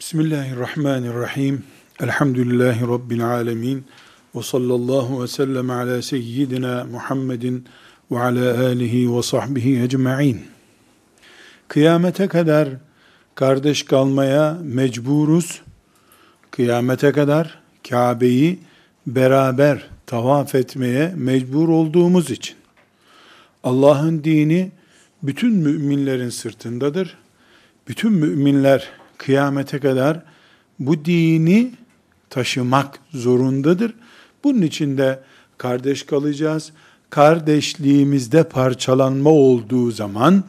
Bismillahirrahmanirrahim. Elhamdülillahi Rabbil alemin. Ve sallallahu ve sellem ala seyyidina Muhammedin ve ala alihi ve sahbihi ecma'in. Kıyamete kadar kardeş kalmaya mecburuz. Kıyamete kadar Kabe'yi beraber tavaf etmeye mecbur olduğumuz için. Allah'ın dini bütün müminlerin sırtındadır. Bütün müminler kıyamete kadar bu dini taşımak zorundadır. Bunun için de kardeş kalacağız. Kardeşliğimizde parçalanma olduğu zaman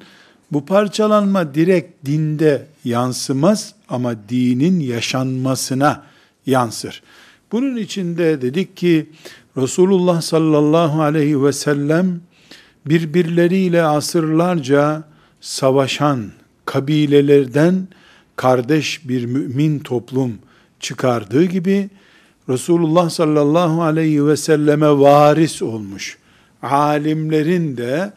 bu parçalanma direkt dinde yansımaz ama dinin yaşanmasına yansır. Bunun için de dedik ki Resulullah sallallahu aleyhi ve sellem birbirleriyle asırlarca savaşan kabilelerden kardeş bir mümin toplum çıkardığı gibi Resulullah sallallahu aleyhi ve selleme varis olmuş. Alimlerin de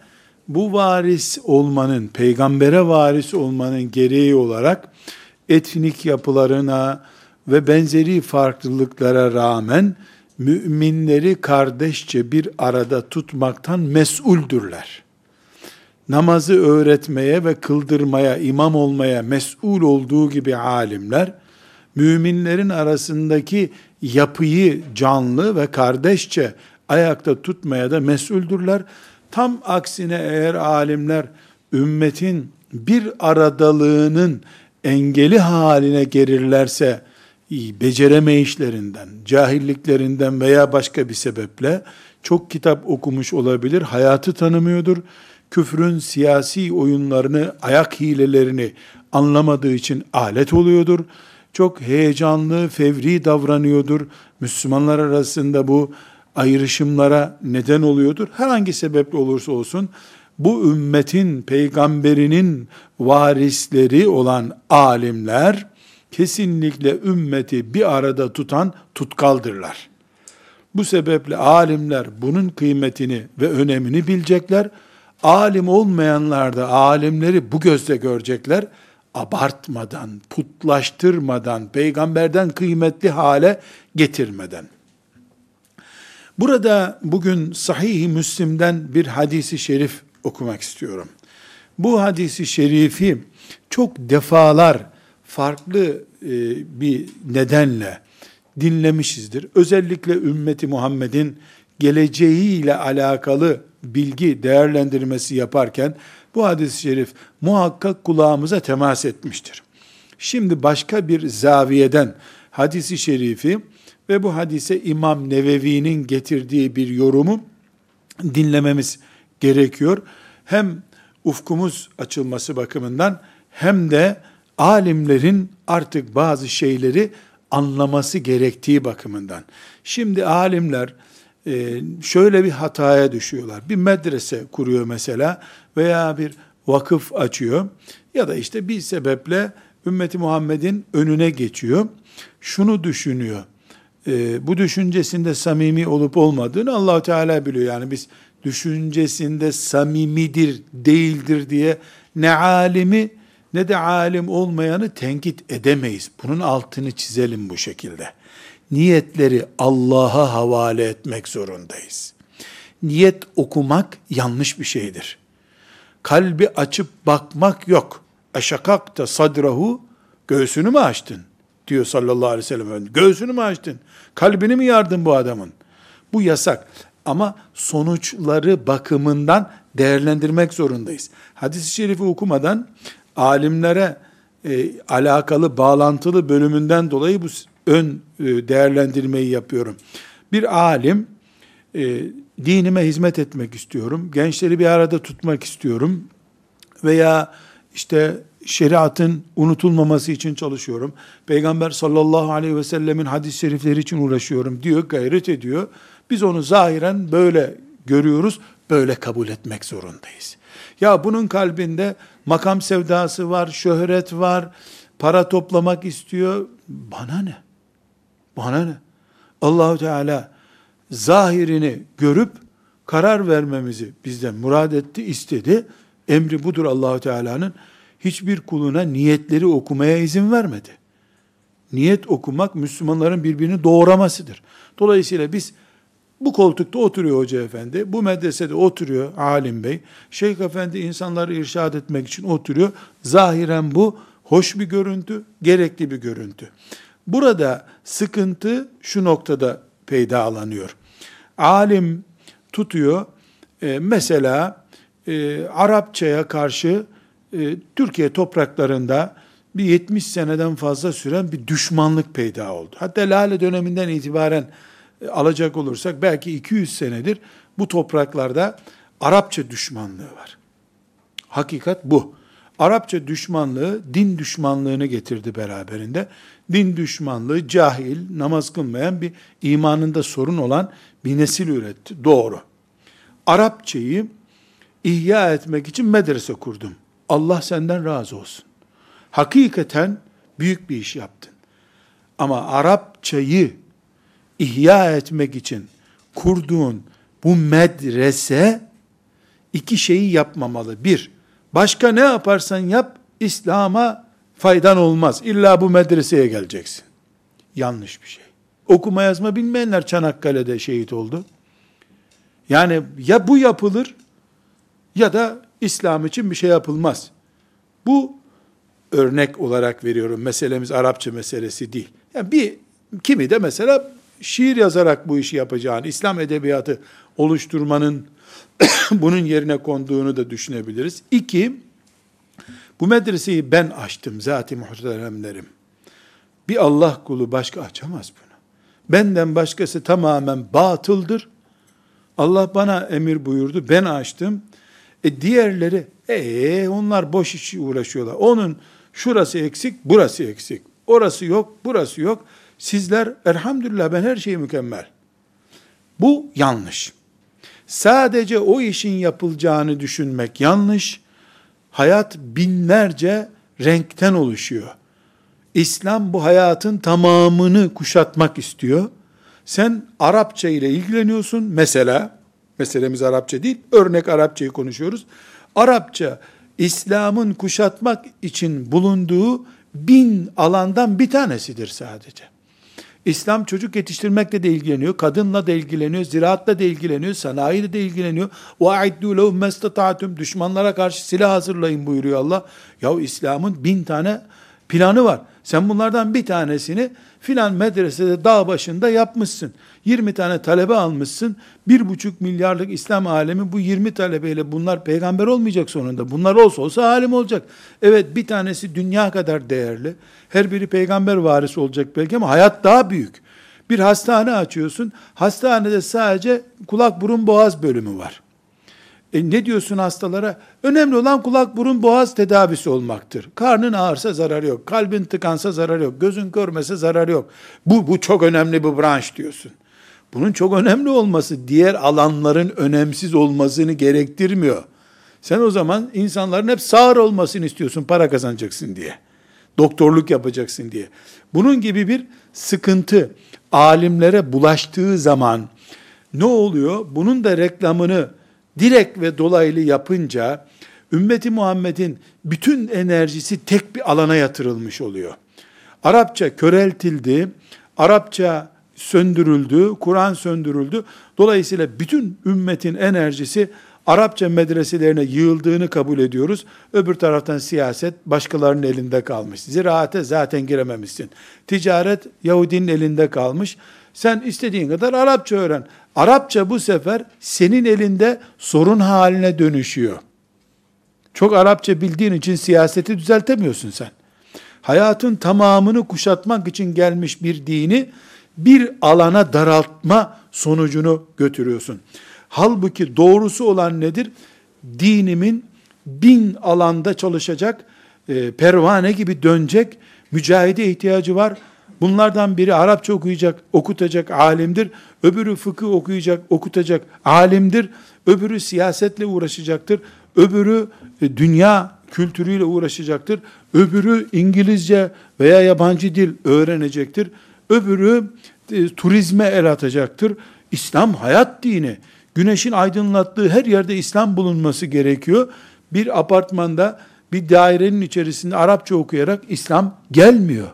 bu varis olmanın, peygambere varis olmanın gereği olarak etnik yapılarına ve benzeri farklılıklara rağmen müminleri kardeşçe bir arada tutmaktan mesuldürler namazı öğretmeye ve kıldırmaya, imam olmaya mesul olduğu gibi alimler, müminlerin arasındaki yapıyı canlı ve kardeşçe ayakta tutmaya da mesuldürler. Tam aksine eğer alimler ümmetin bir aradalığının engeli haline gelirlerse, beceremeyişlerinden, cahilliklerinden veya başka bir sebeple çok kitap okumuş olabilir, hayatı tanımıyordur, küfrün siyasi oyunlarını, ayak hilelerini anlamadığı için alet oluyordur. Çok heyecanlı, fevri davranıyordur. Müslümanlar arasında bu ayrışımlara neden oluyordur. Herhangi sebeple olursa olsun bu ümmetin peygamberinin varisleri olan alimler kesinlikle ümmeti bir arada tutan tutkaldırlar. Bu sebeple alimler bunun kıymetini ve önemini bilecekler alim olmayanlar da alimleri bu gözle görecekler. Abartmadan, putlaştırmadan, peygamberden kıymetli hale getirmeden. Burada bugün Sahih-i Müslim'den bir hadisi şerif okumak istiyorum. Bu hadisi şerifi çok defalar farklı e, bir nedenle dinlemişizdir. Özellikle ümmeti Muhammed'in geleceğiyle alakalı bilgi değerlendirmesi yaparken bu hadis-i şerif muhakkak kulağımıza temas etmiştir. Şimdi başka bir zaviyeden hadisi şerifi ve bu hadise İmam Nevevi'nin getirdiği bir yorumu dinlememiz gerekiyor. Hem ufkumuz açılması bakımından hem de alimlerin artık bazı şeyleri anlaması gerektiği bakımından. Şimdi alimler şöyle bir hataya düşüyorlar. Bir medrese kuruyor mesela veya bir vakıf açıyor ya da işte bir sebeple ümmeti Muhammed'in önüne geçiyor. Şunu düşünüyor. E, bu düşüncesinde samimi olup olmadığını allah Teala biliyor. Yani biz düşüncesinde samimidir, değildir diye ne alimi ne de alim olmayanı tenkit edemeyiz. Bunun altını çizelim bu şekilde niyetleri Allah'a havale etmek zorundayız. Niyet okumak yanlış bir şeydir. Kalbi açıp bakmak yok. Eşakakta sadrahu göğsünü mü açtın? diyor sallallahu aleyhi ve sellem. Göğsünü mü açtın? Kalbini mi yardın bu adamın? Bu yasak. Ama sonuçları bakımından değerlendirmek zorundayız. Hadis-i şerifi okumadan alimlere e, alakalı bağlantılı bölümünden dolayı bu ön e, değerlendirmeyi yapıyorum. Bir alim, e, dinime hizmet etmek istiyorum, gençleri bir arada tutmak istiyorum veya işte şeriatın unutulmaması için çalışıyorum. Peygamber sallallahu aleyhi ve sellemin hadis-i şerifleri için uğraşıyorum diyor, gayret ediyor. Biz onu zahiren böyle görüyoruz, böyle kabul etmek zorundayız. Ya bunun kalbinde makam sevdası var, şöhret var, para toplamak istiyor. Bana ne? Bana ne? Allahu Teala zahirini görüp karar vermemizi bizden murad etti, istedi. Emri budur Allahu Teala'nın. Hiçbir kuluna niyetleri okumaya izin vermedi. niyet okumak Müslümanların birbirini doğramasıdır. Dolayısıyla biz bu koltukta oturuyor hoca efendi, bu medresede oturuyor alim bey, şeyh efendi insanları irşad etmek için oturuyor. Zahiren bu hoş bir görüntü, gerekli bir görüntü. Burada sıkıntı şu noktada peydalanıyor. Alim tutuyor, e, mesela e, Arapçaya karşı e, Türkiye topraklarında bir 70 seneden fazla süren bir düşmanlık peyda oldu. Hatta Lale döneminden itibaren e, alacak olursak belki 200 senedir bu topraklarda Arapça düşmanlığı var. Hakikat bu. Arapça düşmanlığı din düşmanlığını getirdi beraberinde. Din düşmanlığı cahil, namaz kılmayan bir imanında sorun olan bir nesil üretti. Doğru. Arapçayı ihya etmek için medrese kurdum. Allah senden razı olsun. Hakikaten büyük bir iş yaptın. Ama Arapçayı ihya etmek için kurduğun bu medrese iki şeyi yapmamalı. Bir, başka ne yaparsan yap, İslam'a faydan olmaz. İlla bu medreseye geleceksin. Yanlış bir şey. Okuma yazma bilmeyenler Çanakkale'de şehit oldu. Yani ya bu yapılır ya da İslam için bir şey yapılmaz. Bu örnek olarak veriyorum. Meselemiz Arapça meselesi değil. Yani bir kimi de mesela şiir yazarak bu işi yapacağını, İslam edebiyatı oluşturmanın bunun yerine konduğunu da düşünebiliriz. İki, bu medreseyi ben açtım zat-ı muhteremlerim. Bir Allah kulu başka açamaz bunu. Benden başkası tamamen batıldır. Allah bana emir buyurdu, ben açtım. E diğerleri, ee onlar boş iş uğraşıyorlar. Onun şurası eksik, burası eksik. Orası yok, burası yok. Sizler elhamdülillah ben her şeyi mükemmel. Bu yanlış. Sadece o işin yapılacağını düşünmek yanlış. Hayat binlerce renkten oluşuyor. İslam bu hayatın tamamını kuşatmak istiyor. Sen Arapça ile ilgileniyorsun mesela, meselemiz Arapça değil, örnek Arapçayı konuşuyoruz. Arapça, İslam'ın kuşatmak için bulunduğu bin alandan bir tanesidir sadece. İslam çocuk yetiştirmekle de ilgileniyor, kadınla da ilgileniyor, ziraatla da ilgileniyor, sanayiyle de ilgileniyor. وَاَعِدُّوا لَهُمْ مَسْتَطَعْتُمْ Düşmanlara karşı silah hazırlayın buyuruyor Allah. Ya İslam'ın bin tane planı var. Sen bunlardan bir tanesini filan medresede dağ başında yapmışsın. 20 tane talebe almışsın. Bir buçuk milyarlık İslam alemi bu 20 talebeyle bunlar peygamber olmayacak sonunda. Bunlar olsa olsa alim olacak. Evet bir tanesi dünya kadar değerli. Her biri peygamber varisi olacak belki ama hayat daha büyük. Bir hastane açıyorsun. Hastanede sadece kulak burun boğaz bölümü var. E ne diyorsun hastalara? Önemli olan kulak burun boğaz tedavisi olmaktır. Karnın ağırsa zararı yok. Kalbin tıkansa zararı yok. Gözün görmese zararı yok. Bu, bu çok önemli bir branş diyorsun. Bunun çok önemli olması diğer alanların önemsiz olmasını gerektirmiyor. Sen o zaman insanların hep sağır olmasını istiyorsun para kazanacaksın diye. Doktorluk yapacaksın diye. Bunun gibi bir sıkıntı alimlere bulaştığı zaman ne oluyor? Bunun da reklamını direkt ve dolaylı yapınca ümmeti Muhammed'in bütün enerjisi tek bir alana yatırılmış oluyor. Arapça köreltildi, Arapça söndürüldü, Kur'an söndürüldü. Dolayısıyla bütün ümmetin enerjisi Arapça medreselerine yığıldığını kabul ediyoruz. Öbür taraftan siyaset başkalarının elinde kalmış. Ziraate zaten girememişsin. Ticaret Yahudinin elinde kalmış. Sen istediğin kadar Arapça öğren. Arapça bu sefer senin elinde sorun haline dönüşüyor. Çok Arapça bildiğin için siyaseti düzeltemiyorsun sen. Hayatın tamamını kuşatmak için gelmiş bir dini bir alana daraltma sonucunu götürüyorsun. Halbuki doğrusu olan nedir? Dinimin bin alanda çalışacak, e, pervane gibi dönecek, mücahide ihtiyacı var. Bunlardan biri Arapça okuyacak, okutacak alimdir. Öbürü fıkıh okuyacak, okutacak alimdir. Öbürü siyasetle uğraşacaktır. Öbürü e, dünya kültürüyle uğraşacaktır. Öbürü İngilizce veya yabancı dil öğrenecektir. Öbürü e, turizme el atacaktır. İslam hayat dini. Güneşin aydınlattığı her yerde İslam bulunması gerekiyor. Bir apartmanda, bir dairenin içerisinde Arapça okuyarak İslam gelmiyor.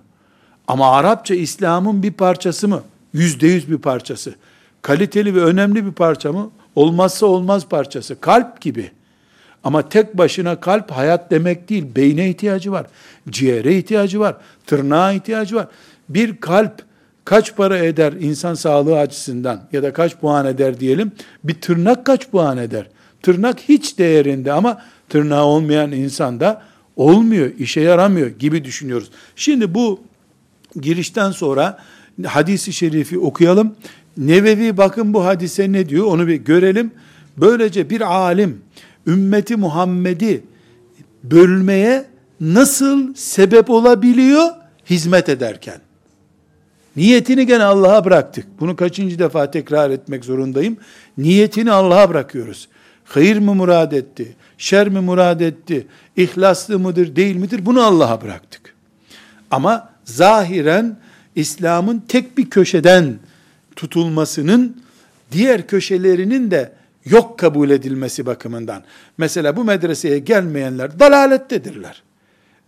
Ama Arapça İslam'ın bir parçası mı? Yüzde yüz bir parçası. Kaliteli ve önemli bir parça mı? Olmazsa olmaz parçası. Kalp gibi. Ama tek başına kalp hayat demek değil. Beyne ihtiyacı var. Ciğere ihtiyacı var. Tırnağa ihtiyacı var. Bir kalp kaç para eder insan sağlığı açısından ya da kaç puan eder diyelim. Bir tırnak kaç puan eder? Tırnak hiç değerinde ama tırnağı olmayan insanda olmuyor, işe yaramıyor gibi düşünüyoruz. Şimdi bu girişten sonra hadisi şerifi okuyalım. Nevevi bakın bu hadise ne diyor onu bir görelim. Böylece bir alim ümmeti Muhammed'i bölmeye nasıl sebep olabiliyor hizmet ederken? Niyetini gene Allah'a bıraktık. Bunu kaçıncı defa tekrar etmek zorundayım. Niyetini Allah'a bırakıyoruz. Hayır mı murad etti? Şer mi murad etti? İhlaslı mıdır, değil midir? Bunu Allah'a bıraktık. Ama zahiren İslam'ın tek bir köşeden tutulmasının diğer köşelerinin de yok kabul edilmesi bakımından. Mesela bu medreseye gelmeyenler dalalettedirler.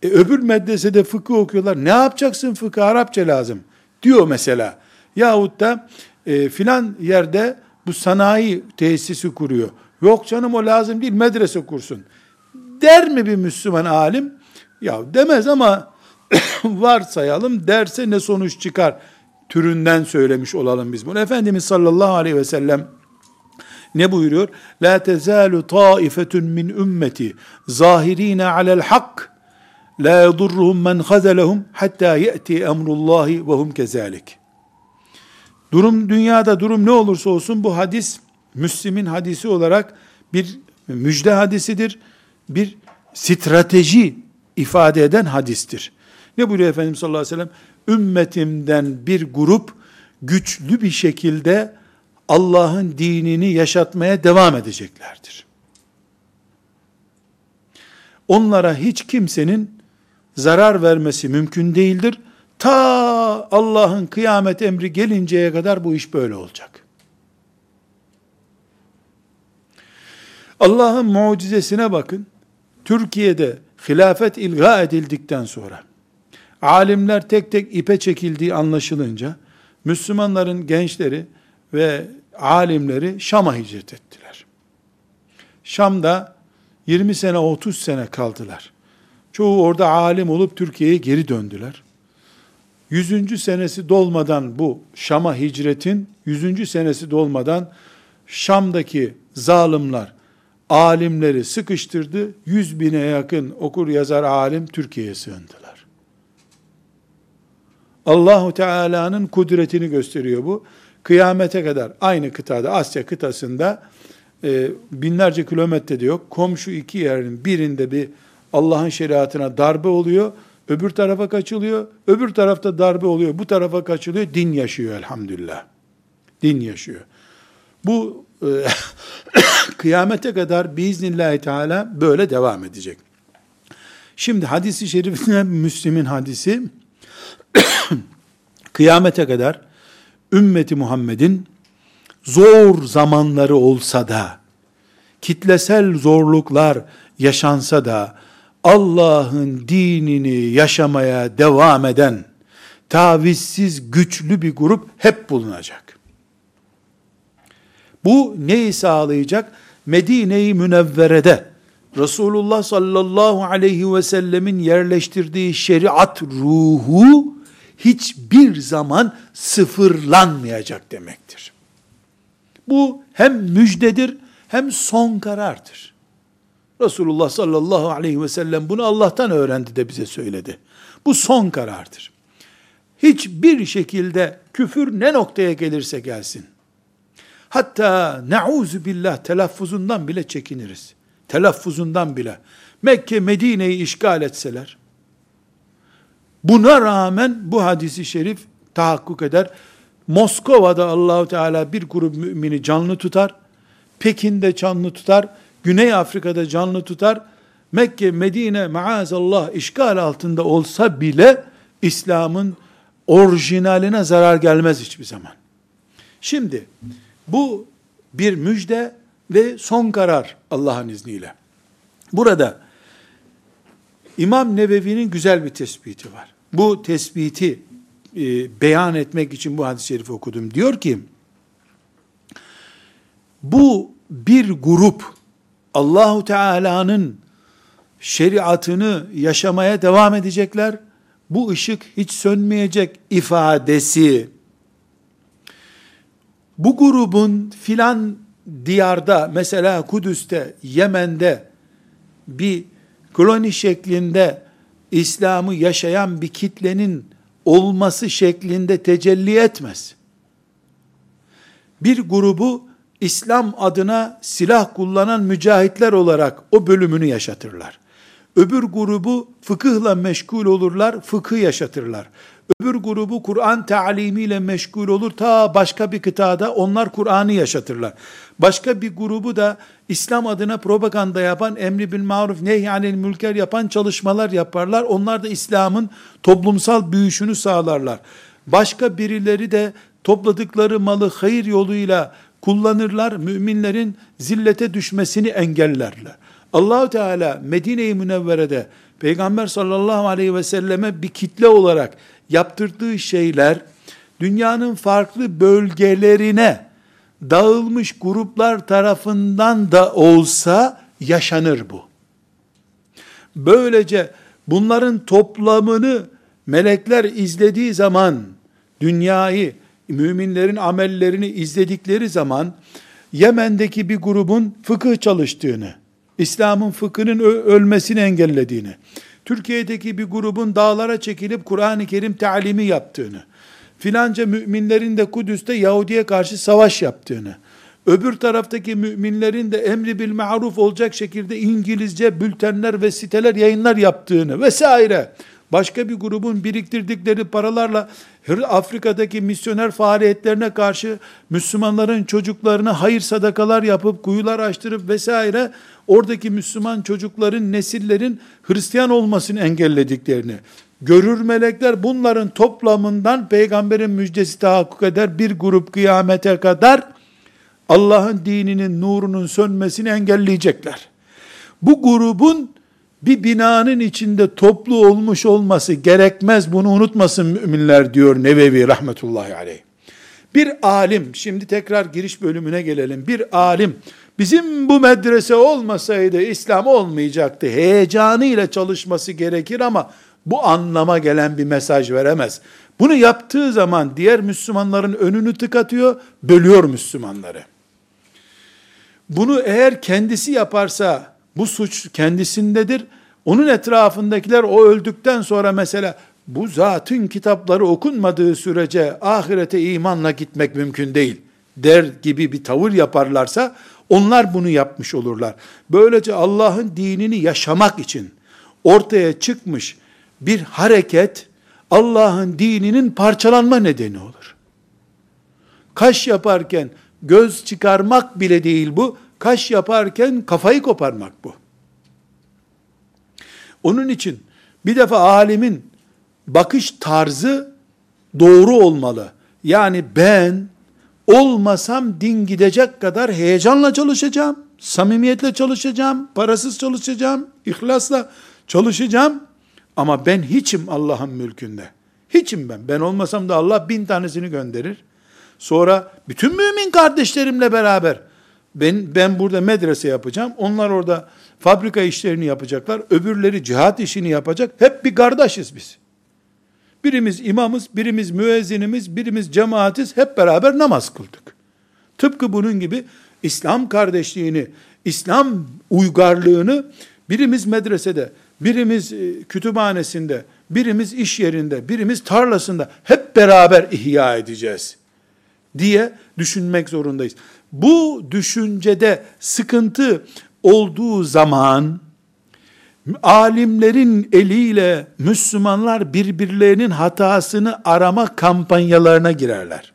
E, öbür medresede fıkıh okuyorlar. Ne yapacaksın fıkıh? Arapça lazım. Diyor mesela. Yahut da e, filan yerde bu sanayi tesisi kuruyor. Yok canım o lazım değil medrese kursun. Der mi bir Müslüman alim? Ya demez ama varsayalım derse ne sonuç çıkar türünden söylemiş olalım biz bunu. Efendimiz sallallahu aleyhi ve sellem ne buyuruyor? La tezalu taifetun min ümmeti zahirina alel hak la yadurruhum men khazalahum hatta yeti emrullahi ve hum kezalik. Durum dünyada durum ne olursa olsun bu hadis Müslim'in hadisi olarak bir müjde hadisidir. Bir strateji ifade eden hadistir. Ne buyuruyor Efendimiz sallallahu aleyhi ve sellem? Ümmetimden bir grup güçlü bir şekilde Allah'ın dinini yaşatmaya devam edeceklerdir. Onlara hiç kimsenin zarar vermesi mümkün değildir. Ta Allah'ın kıyamet emri gelinceye kadar bu iş böyle olacak. Allah'ın mucizesine bakın. Türkiye'de hilafet ilga edildikten sonra alimler tek tek ipe çekildiği anlaşılınca Müslümanların gençleri ve alimleri Şam'a hicret ettiler. Şam'da 20 sene 30 sene kaldılar. Çoğu orada alim olup Türkiye'ye geri döndüler. 100. senesi dolmadan bu Şam'a hicretin 100. senesi dolmadan Şam'daki zalimler alimleri sıkıştırdı. 100 bine yakın okur yazar alim Türkiye'ye sığındılar. Allahu Teala'nın kudretini gösteriyor bu. Kıyamete kadar aynı kıtada Asya kıtasında e, binlerce kilometrede yok. Komşu iki yerin birinde bir Allah'ın şeriatına darbe oluyor. Öbür tarafa kaçılıyor. Öbür tarafta darbe oluyor. Bu tarafa kaçılıyor. Din yaşıyor elhamdülillah. Din yaşıyor. Bu e, kıyamete kadar biiznillahü teala böyle devam edecek. Şimdi hadisi şerifine Müslim'in hadisi kıyamete kadar ümmeti Muhammed'in zor zamanları olsa da, kitlesel zorluklar yaşansa da, Allah'ın dinini yaşamaya devam eden, tavizsiz güçlü bir grup hep bulunacak. Bu neyi sağlayacak? Medine-i Münevvere'de Resulullah sallallahu aleyhi ve sellemin yerleştirdiği şeriat ruhu hiçbir zaman sıfırlanmayacak demektir. Bu hem müjdedir hem son karardır. Resulullah sallallahu aleyhi ve sellem bunu Allah'tan öğrendi de bize söyledi. Bu son karardır. Hiçbir şekilde küfür ne noktaya gelirse gelsin. Hatta nauzu billah telaffuzundan bile çekiniriz. Telaffuzundan bile. Mekke Medine'yi işgal etseler, Buna rağmen bu hadisi şerif tahakkuk eder. Moskova'da Allahu Teala bir grup mümini canlı tutar. Pekin'de canlı tutar. Güney Afrika'da canlı tutar. Mekke, Medine maazallah işgal altında olsa bile İslam'ın orijinaline zarar gelmez hiçbir zaman. Şimdi bu bir müjde ve son karar Allah'ın izniyle. Burada İmam Nevevi'nin güzel bir tespiti var. Bu tespiti e, beyan etmek için bu hadis-i şerifi okudum. Diyor ki, bu bir grup Allahu Teala'nın şeriatını yaşamaya devam edecekler. Bu ışık hiç sönmeyecek ifadesi. Bu grubun filan diyarda mesela Kudüs'te, Yemen'de bir koloni şeklinde İslam'ı yaşayan bir kitlenin olması şeklinde tecelli etmez. Bir grubu İslam adına silah kullanan mücahitler olarak o bölümünü yaşatırlar. Öbür grubu fıkıhla meşgul olurlar, fıkıh yaşatırlar. Öbür grubu Kur'an talimiyle meşgul olur. Ta başka bir kıtada onlar Kur'an'ı yaşatırlar. Başka bir grubu da İslam adına propaganda yapan, emri bil maruf, nehyanil mülker yapan çalışmalar yaparlar. Onlar da İslam'ın toplumsal büyüşünü sağlarlar. Başka birileri de topladıkları malı hayır yoluyla kullanırlar. Müminlerin zillete düşmesini engellerler. Allahu Teala Medine-i Münevvere'de Peygamber sallallahu aleyhi ve selleme bir kitle olarak yaptırdığı şeyler dünyanın farklı bölgelerine dağılmış gruplar tarafından da olsa yaşanır bu. Böylece bunların toplamını melekler izlediği zaman dünyayı, müminlerin amellerini izledikleri zaman Yemen'deki bir grubun fıkıh çalıştığını, İslam'ın fıkhının ölmesini engellediğini, Türkiye'deki bir grubun dağlara çekilip Kur'an-ı Kerim talimi yaptığını, filanca müminlerin de Kudüs'te Yahudi'ye karşı savaş yaptığını, öbür taraftaki müminlerin de emri bil maruf olacak şekilde İngilizce bültenler ve siteler yayınlar yaptığını vesaire, başka bir grubun biriktirdikleri paralarla Afrika'daki misyoner faaliyetlerine karşı Müslümanların çocuklarına hayır sadakalar yapıp kuyular açtırıp vesaire oradaki Müslüman çocukların, nesillerin Hristiyan olmasını engellediklerini görür melekler bunların toplamından peygamberin müjdesi tahakkuk eder bir grup kıyamete kadar Allah'ın dininin nurunun sönmesini engelleyecekler. Bu grubun bir binanın içinde toplu olmuş olması gerekmez bunu unutmasın müminler diyor Nevevi rahmetullahi aleyh. Bir alim, şimdi tekrar giriş bölümüne gelelim. Bir alim, bizim bu medrese olmasaydı İslam olmayacaktı. Heyecanıyla çalışması gerekir ama bu anlama gelen bir mesaj veremez. Bunu yaptığı zaman diğer Müslümanların önünü tıkatıyor, bölüyor Müslümanları. Bunu eğer kendisi yaparsa bu suç kendisindedir. Onun etrafındakiler o öldükten sonra mesela bu zatın kitapları okunmadığı sürece ahirete imanla gitmek mümkün değil der gibi bir tavır yaparlarsa onlar bunu yapmış olurlar. Böylece Allah'ın dinini yaşamak için ortaya çıkmış bir hareket Allah'ın dininin parçalanma nedeni olur. Kaş yaparken göz çıkarmak bile değil bu. Kaş yaparken kafayı koparmak bu. Onun için bir defa alimin bakış tarzı doğru olmalı. Yani ben olmasam din gidecek kadar heyecanla çalışacağım, samimiyetle çalışacağım, parasız çalışacağım, ihlasla çalışacağım. Ama ben hiçim Allah'ın mülkünde. Hiçim ben. Ben olmasam da Allah bin tanesini gönderir. Sonra bütün mümin kardeşlerimle beraber ben, ben burada medrese yapacağım. Onlar orada fabrika işlerini yapacaklar. Öbürleri cihat işini yapacak. Hep bir kardeşiz biz. Birimiz imamız, birimiz müezzinimiz, birimiz cemaatiz. Hep beraber namaz kıldık. Tıpkı bunun gibi İslam kardeşliğini, İslam uygarlığını birimiz medresede, birimiz e, kütüphanesinde, birimiz iş yerinde, birimiz tarlasında hep beraber ihya edeceğiz diye düşünmek zorundayız. Bu düşüncede sıkıntı olduğu zaman alimlerin eliyle Müslümanlar birbirlerinin hatasını arama kampanyalarına girerler.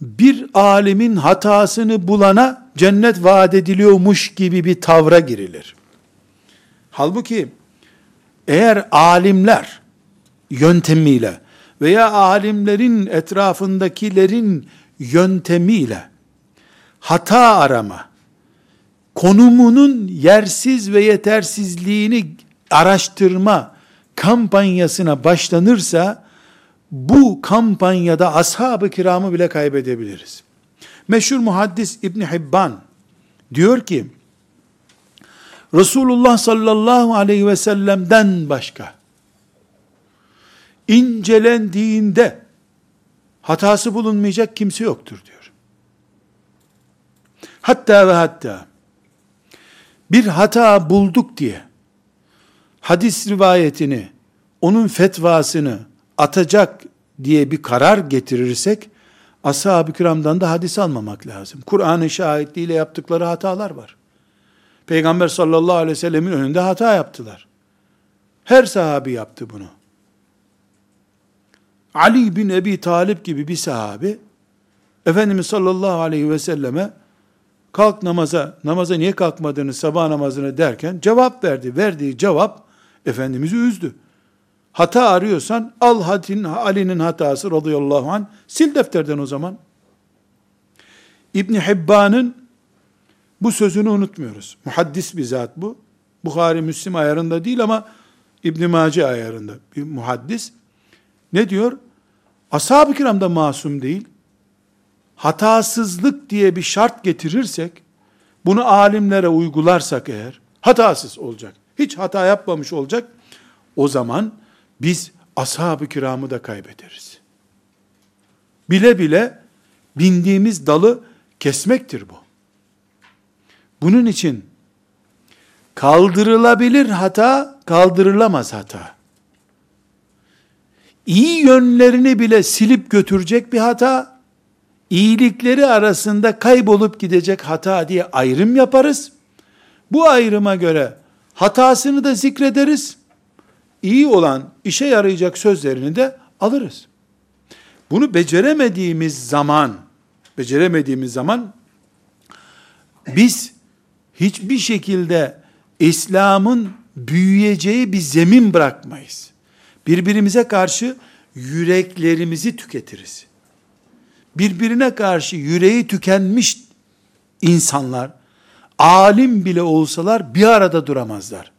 Bir alimin hatasını bulana cennet vaat ediliyormuş gibi bir tavra girilir. Halbuki eğer alimler yöntemiyle veya alimlerin etrafındakilerin yöntemiyle hata arama, konumunun yersiz ve yetersizliğini araştırma kampanyasına başlanırsa bu kampanyada ashab-ı kiramı bile kaybedebiliriz. Meşhur muhaddis İbn Hibban diyor ki Resulullah sallallahu aleyhi ve sellem'den başka incelendiğinde hatası bulunmayacak kimse yoktur diyor. Hatta ve hatta bir hata bulduk diye hadis rivayetini, onun fetvasını atacak diye bir karar getirirsek, ashab-ı kiramdan da hadis almamak lazım. Kur'an'ın şahitliğiyle yaptıkları hatalar var. Peygamber sallallahu aleyhi ve sellemin önünde hata yaptılar. Her sahabi yaptı bunu. Ali bin Ebi Talip gibi bir sahabi, Efendimiz sallallahu aleyhi ve selleme kalk namaza, namaza niye kalkmadınız sabah namazını derken cevap verdi. Verdiği cevap Efendimiz'i üzdü. Hata arıyorsan al hadin, Ali'nin hatası radıyallahu anh sil defterden o zaman. İbn Hibban'ın bu sözünü unutmuyoruz. Muhaddis bir zat bu. Bukhari Müslim ayarında değil ama İbn Mace ayarında bir muhaddis. Ne diyor? Ashab-ı kiram da masum değil. Hatasızlık diye bir şart getirirsek, bunu alimlere uygularsak eğer, hatasız olacak. Hiç hata yapmamış olacak. O zaman biz ashab-ı kiramı da kaybederiz. Bile bile bindiğimiz dalı kesmektir bu. Bunun için kaldırılabilir hata, kaldırılamaz hata. İyi yönlerini bile silip götürecek bir hata, iyilikleri arasında kaybolup gidecek hata diye ayrım yaparız. Bu ayrıma göre hatasını da zikrederiz. İyi olan, işe yarayacak sözlerini de alırız. Bunu beceremediğimiz zaman, beceremediğimiz zaman biz hiçbir şekilde İslam'ın büyüyeceği bir zemin bırakmayız. Birbirimize karşı yüreklerimizi tüketiriz. Birbirine karşı yüreği tükenmiş insanlar, alim bile olsalar bir arada duramazlar.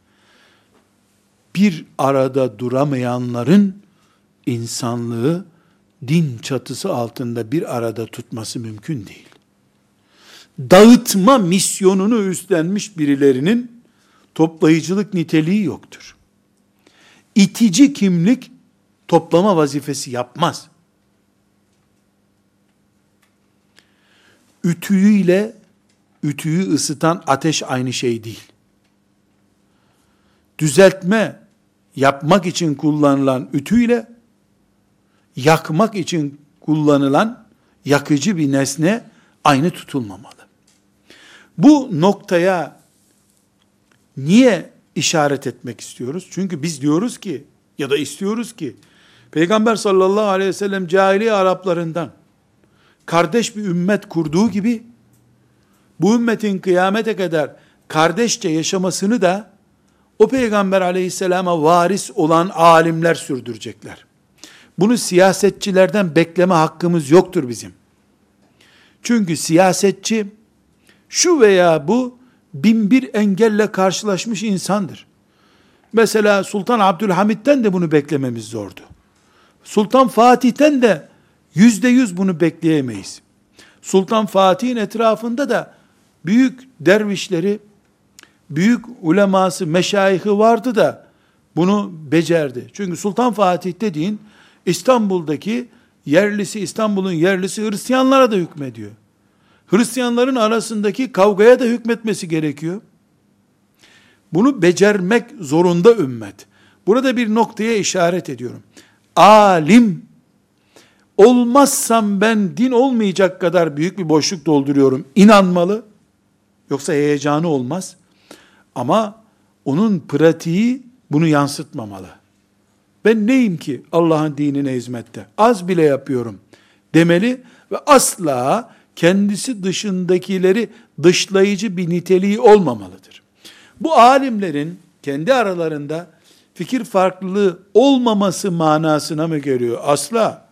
Bir arada duramayanların insanlığı din çatısı altında bir arada tutması mümkün değil. Dağıtma misyonunu üstlenmiş birilerinin toplayıcılık niteliği yoktur. İtici kimlik toplama vazifesi yapmaz. Ütüyle ütüyü ısıtan ateş aynı şey değil. Düzeltme yapmak için kullanılan ütüyle yakmak için kullanılan yakıcı bir nesne aynı tutulmamalı. Bu noktaya niye işaret etmek istiyoruz? Çünkü biz diyoruz ki ya da istiyoruz ki Peygamber sallallahu aleyhi ve sellem cahiliye Araplarından kardeş bir ümmet kurduğu gibi bu ümmetin kıyamete kadar kardeşçe yaşamasını da o peygamber aleyhisselama varis olan alimler sürdürecekler. Bunu siyasetçilerden bekleme hakkımız yoktur bizim. Çünkü siyasetçi şu veya bu bin bir engelle karşılaşmış insandır. Mesela Sultan Abdülhamid'den de bunu beklememiz zordu. Sultan Fatih'ten de yüzde yüz bunu bekleyemeyiz. Sultan Fatih'in etrafında da büyük dervişleri, büyük uleması, meşayihi vardı da bunu becerdi. Çünkü Sultan Fatih dediğin İstanbul'daki yerlisi, İstanbul'un yerlisi Hristiyanlara da hükmediyor. Hristiyanların arasındaki kavgaya da hükmetmesi gerekiyor. Bunu becermek zorunda ümmet. Burada bir noktaya işaret ediyorum. Alim olmazsam ben din olmayacak kadar büyük bir boşluk dolduruyorum. İnanmalı. Yoksa heyecanı olmaz. Ama onun pratiği bunu yansıtmamalı. Ben neyim ki Allah'ın dinine hizmette? Az bile yapıyorum demeli ve asla kendisi dışındakileri dışlayıcı bir niteliği olmamalıdır. Bu alimlerin kendi aralarında fikir farklılığı olmaması manasına mı geliyor? Asla.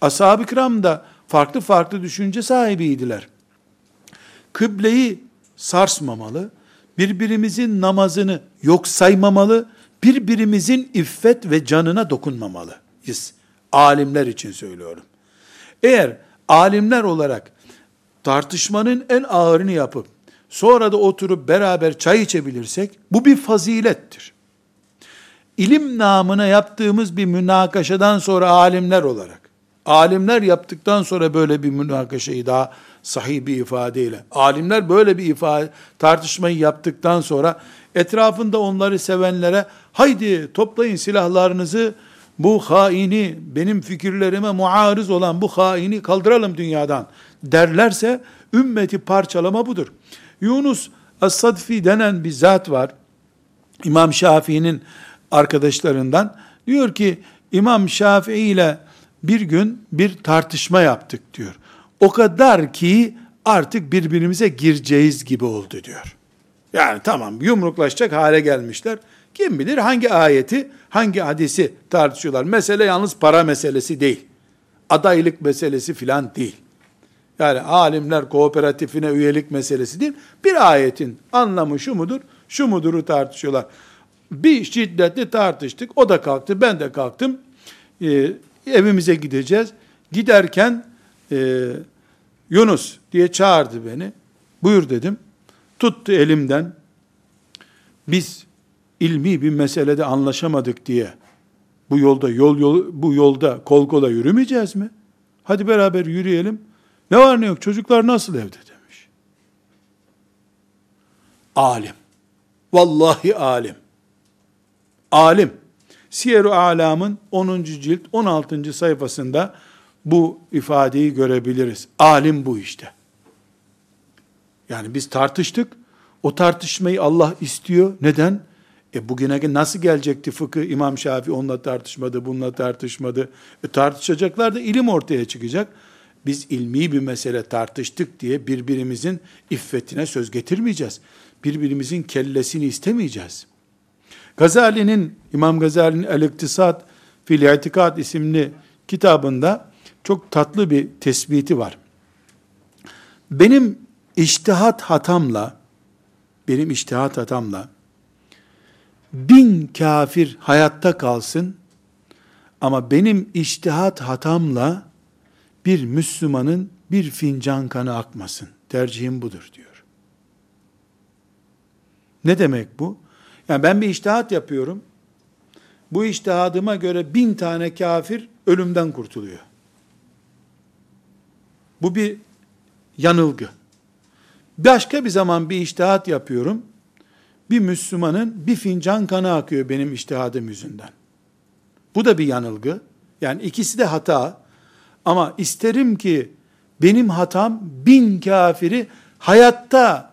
Ashab-ı kiram da farklı farklı düşünce sahibiydiler. Kıbleyi sarsmamalı, birbirimizin namazını yok saymamalı, birbirimizin iffet ve canına dokunmamalıyız. Alimler için söylüyorum. Eğer alimler olarak tartışmanın en ağırını yapıp sonra da oturup beraber çay içebilirsek bu bir fazilettir. İlim namına yaptığımız bir münakaşadan sonra alimler olarak alimler yaptıktan sonra böyle bir münakaşayı daha sahih bir ifadeyle alimler böyle bir ifade tartışmayı yaptıktan sonra etrafında onları sevenlere haydi toplayın silahlarınızı bu haini benim fikirlerime muarız olan bu haini kaldıralım dünyadan derlerse ümmeti parçalama budur. Yunus As-Sadfi denen bir zat var. İmam Şafii'nin arkadaşlarından diyor ki İmam Şafii ile bir gün bir tartışma yaptık diyor. O kadar ki artık birbirimize gireceğiz gibi oldu diyor. Yani tamam yumruklaşacak hale gelmişler. Kim bilir hangi ayeti, hangi hadisi tartışıyorlar. Mesele yalnız para meselesi değil. Adaylık meselesi filan değil. Yani alimler kooperatifine üyelik meselesi değil. Bir ayetin anlamı şu mudur, şu muduru tartışıyorlar. Bir şiddetli tartıştık. O da kalktı, ben de kalktım. Ee, evimize gideceğiz. Giderken e, Yunus diye çağırdı beni. Buyur dedim. Tuttu elimden. Biz ilmi bir meselede anlaşamadık diye bu yolda yol, yol bu yolda kol kola yürümeyeceğiz mi? Hadi beraber yürüyelim. Ne var ne yok çocuklar nasıl evde demiş. Alim. Vallahi alim. Alim. Siyer-i Alam'ın 10. cilt 16. sayfasında bu ifadeyi görebiliriz. Alim bu işte. Yani biz tartıştık. O tartışmayı Allah istiyor. Neden? E bugüne nasıl gelecekti fıkıh İmam Şafii onunla tartışmadı, bununla tartışmadı. E tartışacaklar da ilim ortaya çıkacak. Biz ilmi bir mesele tartıştık diye birbirimizin iffetine söz getirmeyeceğiz. Birbirimizin kellesini istemeyeceğiz. Gazali'nin, İmam Gazali'nin El-İktisat fil İtikad isimli kitabında çok tatlı bir tespiti var. Benim iştihat hatamla, benim iştihat hatamla, bin kafir hayatta kalsın, ama benim iştihat hatamla, bir Müslümanın bir fincan kanı akmasın. Tercihim budur diyor. Ne demek bu? Yani ben bir iştihat yapıyorum. Bu iştihadıma göre bin tane kafir ölümden kurtuluyor. Bu bir yanılgı. Başka bir zaman bir iştihat yapıyorum. Bir Müslümanın bir fincan kanı akıyor benim iştihadım yüzünden. Bu da bir yanılgı. Yani ikisi de hata. Ama isterim ki benim hatam bin kafiri hayatta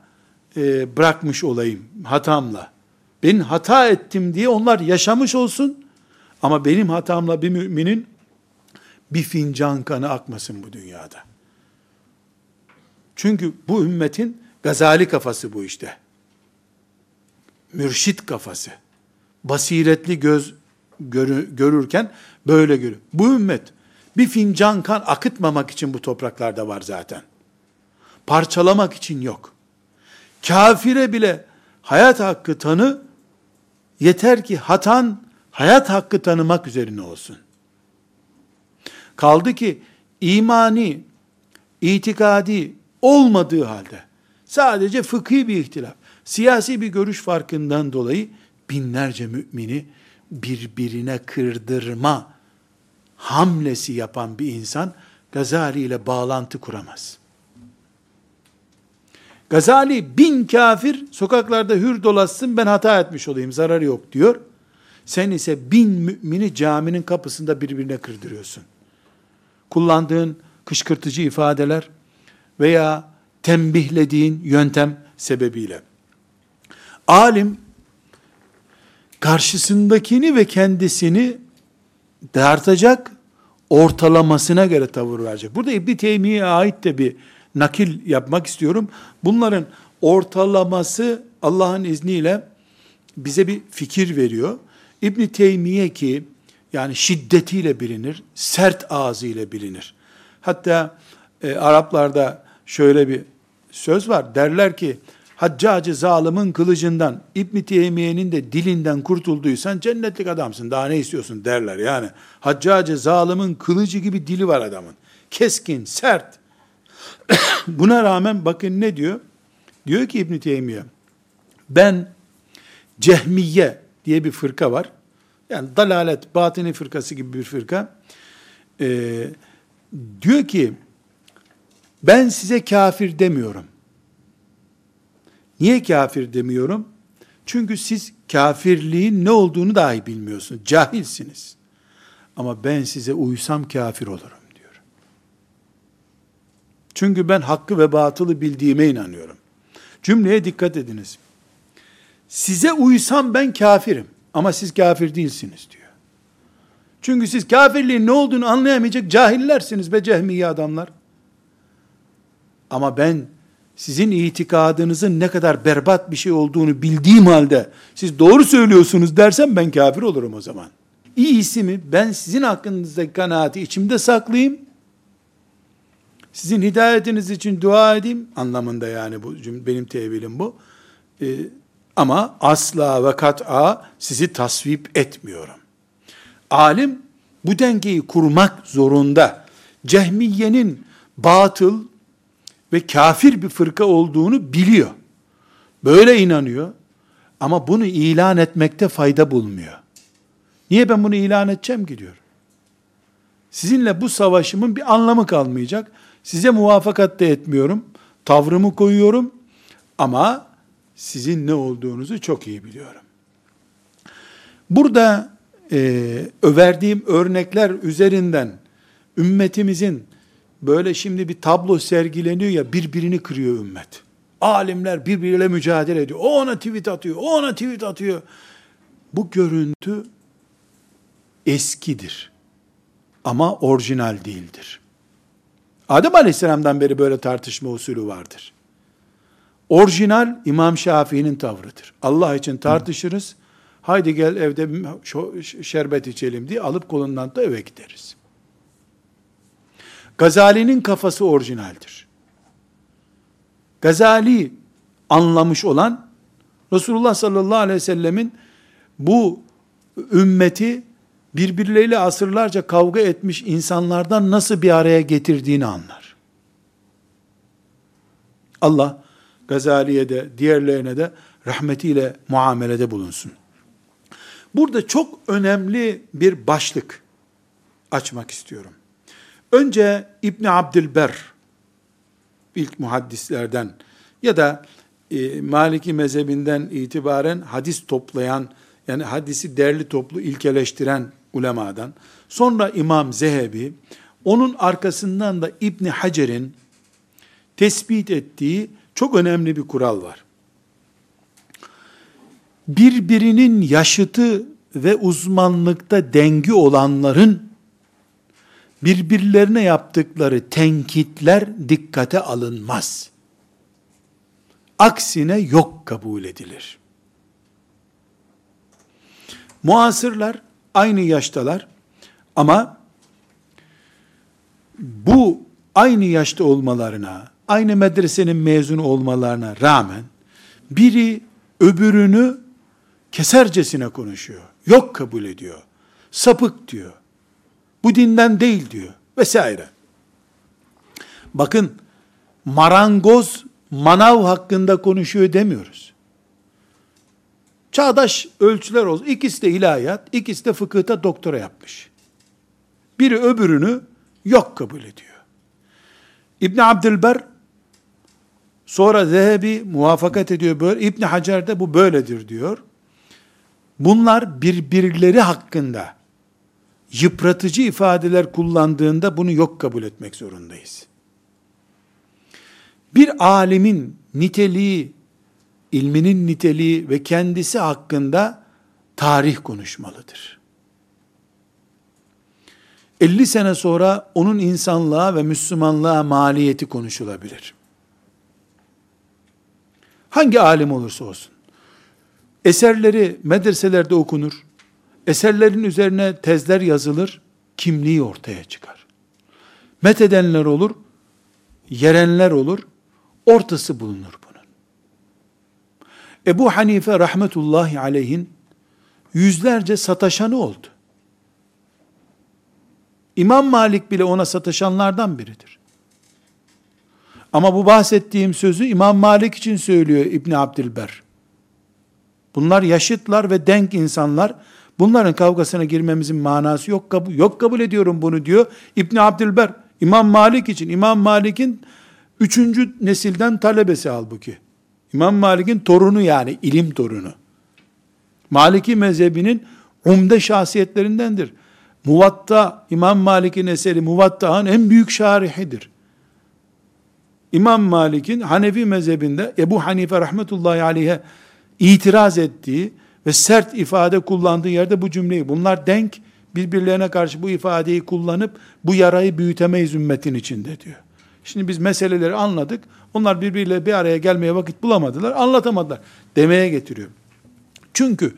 e, bırakmış olayım hatamla. Ben hata ettim diye onlar yaşamış olsun. Ama benim hatamla bir müminin bir fincan kanı akmasın bu dünyada. Çünkü bu ümmetin gazali kafası bu işte. Mürşit kafası. Basiretli göz görü, görürken böyle görür. Bu ümmet bir fincan kan akıtmamak için bu topraklarda var zaten. Parçalamak için yok. Kafire bile hayat hakkı tanı, yeter ki hatan hayat hakkı tanımak üzerine olsun. Kaldı ki imani, itikadi olmadığı halde sadece fıkhi bir ihtilaf, siyasi bir görüş farkından dolayı binlerce mümini birbirine kırdırma hamlesi yapan bir insan Gazali ile bağlantı kuramaz. Gazali bin kafir sokaklarda hür dolaşsın ben hata etmiş olayım zararı yok diyor. Sen ise bin mümini caminin kapısında birbirine kırdırıyorsun. Kullandığın kışkırtıcı ifadeler veya tembihlediğin yöntem sebebiyle. Alim karşısındakini ve kendisini dartacak, ortalamasına göre tavır verecek. Burada İbn Teymiye'ye ait de bir nakil yapmak istiyorum. Bunların ortalaması Allah'ın izniyle bize bir fikir veriyor. İbn Teymiye ki yani şiddetiyle bilinir, sert ağzıyla bilinir. Hatta e, Araplarda şöyle bir söz var. Derler ki Haccacı zalimin kılıcından, İbn Teymiye'nin de dilinden kurtulduysan cennetlik adamsın. Daha ne istiyorsun derler yani. Haccacı zalimin kılıcı gibi dili var adamın. Keskin, sert. Buna rağmen bakın ne diyor? Diyor ki İbn Teymiye, ben Cehmiye diye bir fırka var. Yani dalalet, batini fırkası gibi bir fırka. Ee, diyor ki, ben size kafir demiyorum. Niye kafir demiyorum? Çünkü siz kafirliğin ne olduğunu dahi bilmiyorsunuz. Cahilsiniz. Ama ben size uysam kafir olurum diyor. Çünkü ben hakkı ve batılı bildiğime inanıyorum. Cümleye dikkat ediniz. Size uysam ben kafirim ama siz kafir değilsiniz diyor. Çünkü siz kafirliğin ne olduğunu anlayamayacak cahillersiniz be cehmiye adamlar. Ama ben sizin itikadınızın ne kadar berbat bir şey olduğunu bildiğim halde siz doğru söylüyorsunuz dersem ben kafir olurum o zaman. İyisi mi ben sizin hakkınızdaki kanaati içimde saklayayım. Sizin hidayetiniz için dua edeyim anlamında yani bu benim tevilim bu. Ee, ama asla ve kat'a sizi tasvip etmiyorum. Alim bu dengeyi kurmak zorunda. Cehmiye'nin batıl ve kafir bir fırka olduğunu biliyor. Böyle inanıyor. Ama bunu ilan etmekte fayda bulmuyor. Niye ben bunu ilan edeceğim ki diyor. Sizinle bu savaşımın bir anlamı kalmayacak. Size muvafakat da etmiyorum. Tavrımı koyuyorum. Ama sizin ne olduğunuzu çok iyi biliyorum. Burada e, överdiğim örnekler üzerinden ümmetimizin böyle şimdi bir tablo sergileniyor ya birbirini kırıyor ümmet. Alimler birbiriyle mücadele ediyor. O ona tweet atıyor, o ona tweet atıyor. Bu görüntü eskidir. Ama orijinal değildir. Adem Aleyhisselam'dan beri böyle tartışma usulü vardır. Orijinal İmam Şafii'nin tavrıdır. Allah için tartışırız. Haydi gel evde şerbet içelim diye alıp kolundan da eve gideriz. Gazali'nin kafası orijinaldir. Gazali anlamış olan Resulullah sallallahu aleyhi ve sellemin bu ümmeti birbirleriyle asırlarca kavga etmiş insanlardan nasıl bir araya getirdiğini anlar. Allah Gazali'ye de diğerlerine de rahmetiyle muamelede bulunsun. Burada çok önemli bir başlık açmak istiyorum. Önce İbni Abdülber, ilk muhaddislerden ya da e, Maliki mezhebinden itibaren hadis toplayan, yani hadisi derli toplu ilkeleştiren ulemadan, sonra İmam Zehebi, onun arkasından da İbni Hacer'in tespit ettiği çok önemli bir kural var. Birbirinin yaşıtı ve uzmanlıkta dengi olanların birbirlerine yaptıkları tenkitler dikkate alınmaz. Aksine yok kabul edilir. Muasırlar aynı yaştalar ama bu aynı yaşta olmalarına, aynı medresenin mezunu olmalarına rağmen biri öbürünü kesercesine konuşuyor. Yok kabul ediyor. Sapık diyor. Bu dinden değil diyor. Vesaire. Bakın marangoz manav hakkında konuşuyor demiyoruz. Çağdaş ölçüler olsun. İkisi de ilahiyat, ikisi de fıkıhta doktora yapmış. Biri öbürünü yok kabul ediyor. İbn Abdülber sonra Zehebi muvafakat ediyor böyle. İbn Hacer de bu böyledir diyor. Bunlar birbirleri hakkında yıpratıcı ifadeler kullandığında bunu yok kabul etmek zorundayız. Bir alimin niteliği, ilminin niteliği ve kendisi hakkında tarih konuşmalıdır. 50 sene sonra onun insanlığa ve Müslümanlığa maliyeti konuşulabilir. Hangi alim olursa olsun. Eserleri medreselerde okunur. Eserlerin üzerine tezler yazılır. Kimliği ortaya çıkar. Methedenler olur. Yerenler olur. Ortası bulunur bunun. Ebu Hanife rahmetullahi aleyhin yüzlerce sataşanı oldu. İmam Malik bile ona sataşanlardan biridir. Ama bu bahsettiğim sözü İmam Malik için söylüyor İbn Abdilber. Bunlar yaşıtlar ve denk insanlar. Bunların kavgasına girmemizin manası yok kabul yok kabul ediyorum bunu diyor İbn Abdilber. İmam Malik için İmam Malik'in üçüncü nesilden talebesi halbuki. İmam Malik'in torunu yani ilim torunu. Maliki mezhebinin umde şahsiyetlerindendir. Muvatta, İmam Malik'in eseri Muvatta'nın en büyük şarihidir. İmam Malik'in Hanefi mezhebinde Ebu Hanife rahmetullahi aleyhe itiraz ettiği ve sert ifade kullandığı yerde bu cümleyi, bunlar denk, birbirlerine karşı bu ifadeyi kullanıp bu yarayı büyütemeyiz ümmetin içinde diyor. Şimdi biz meseleleri anladık. Onlar birbiriyle bir araya gelmeye vakit bulamadılar, anlatamadılar demeye getiriyor. Çünkü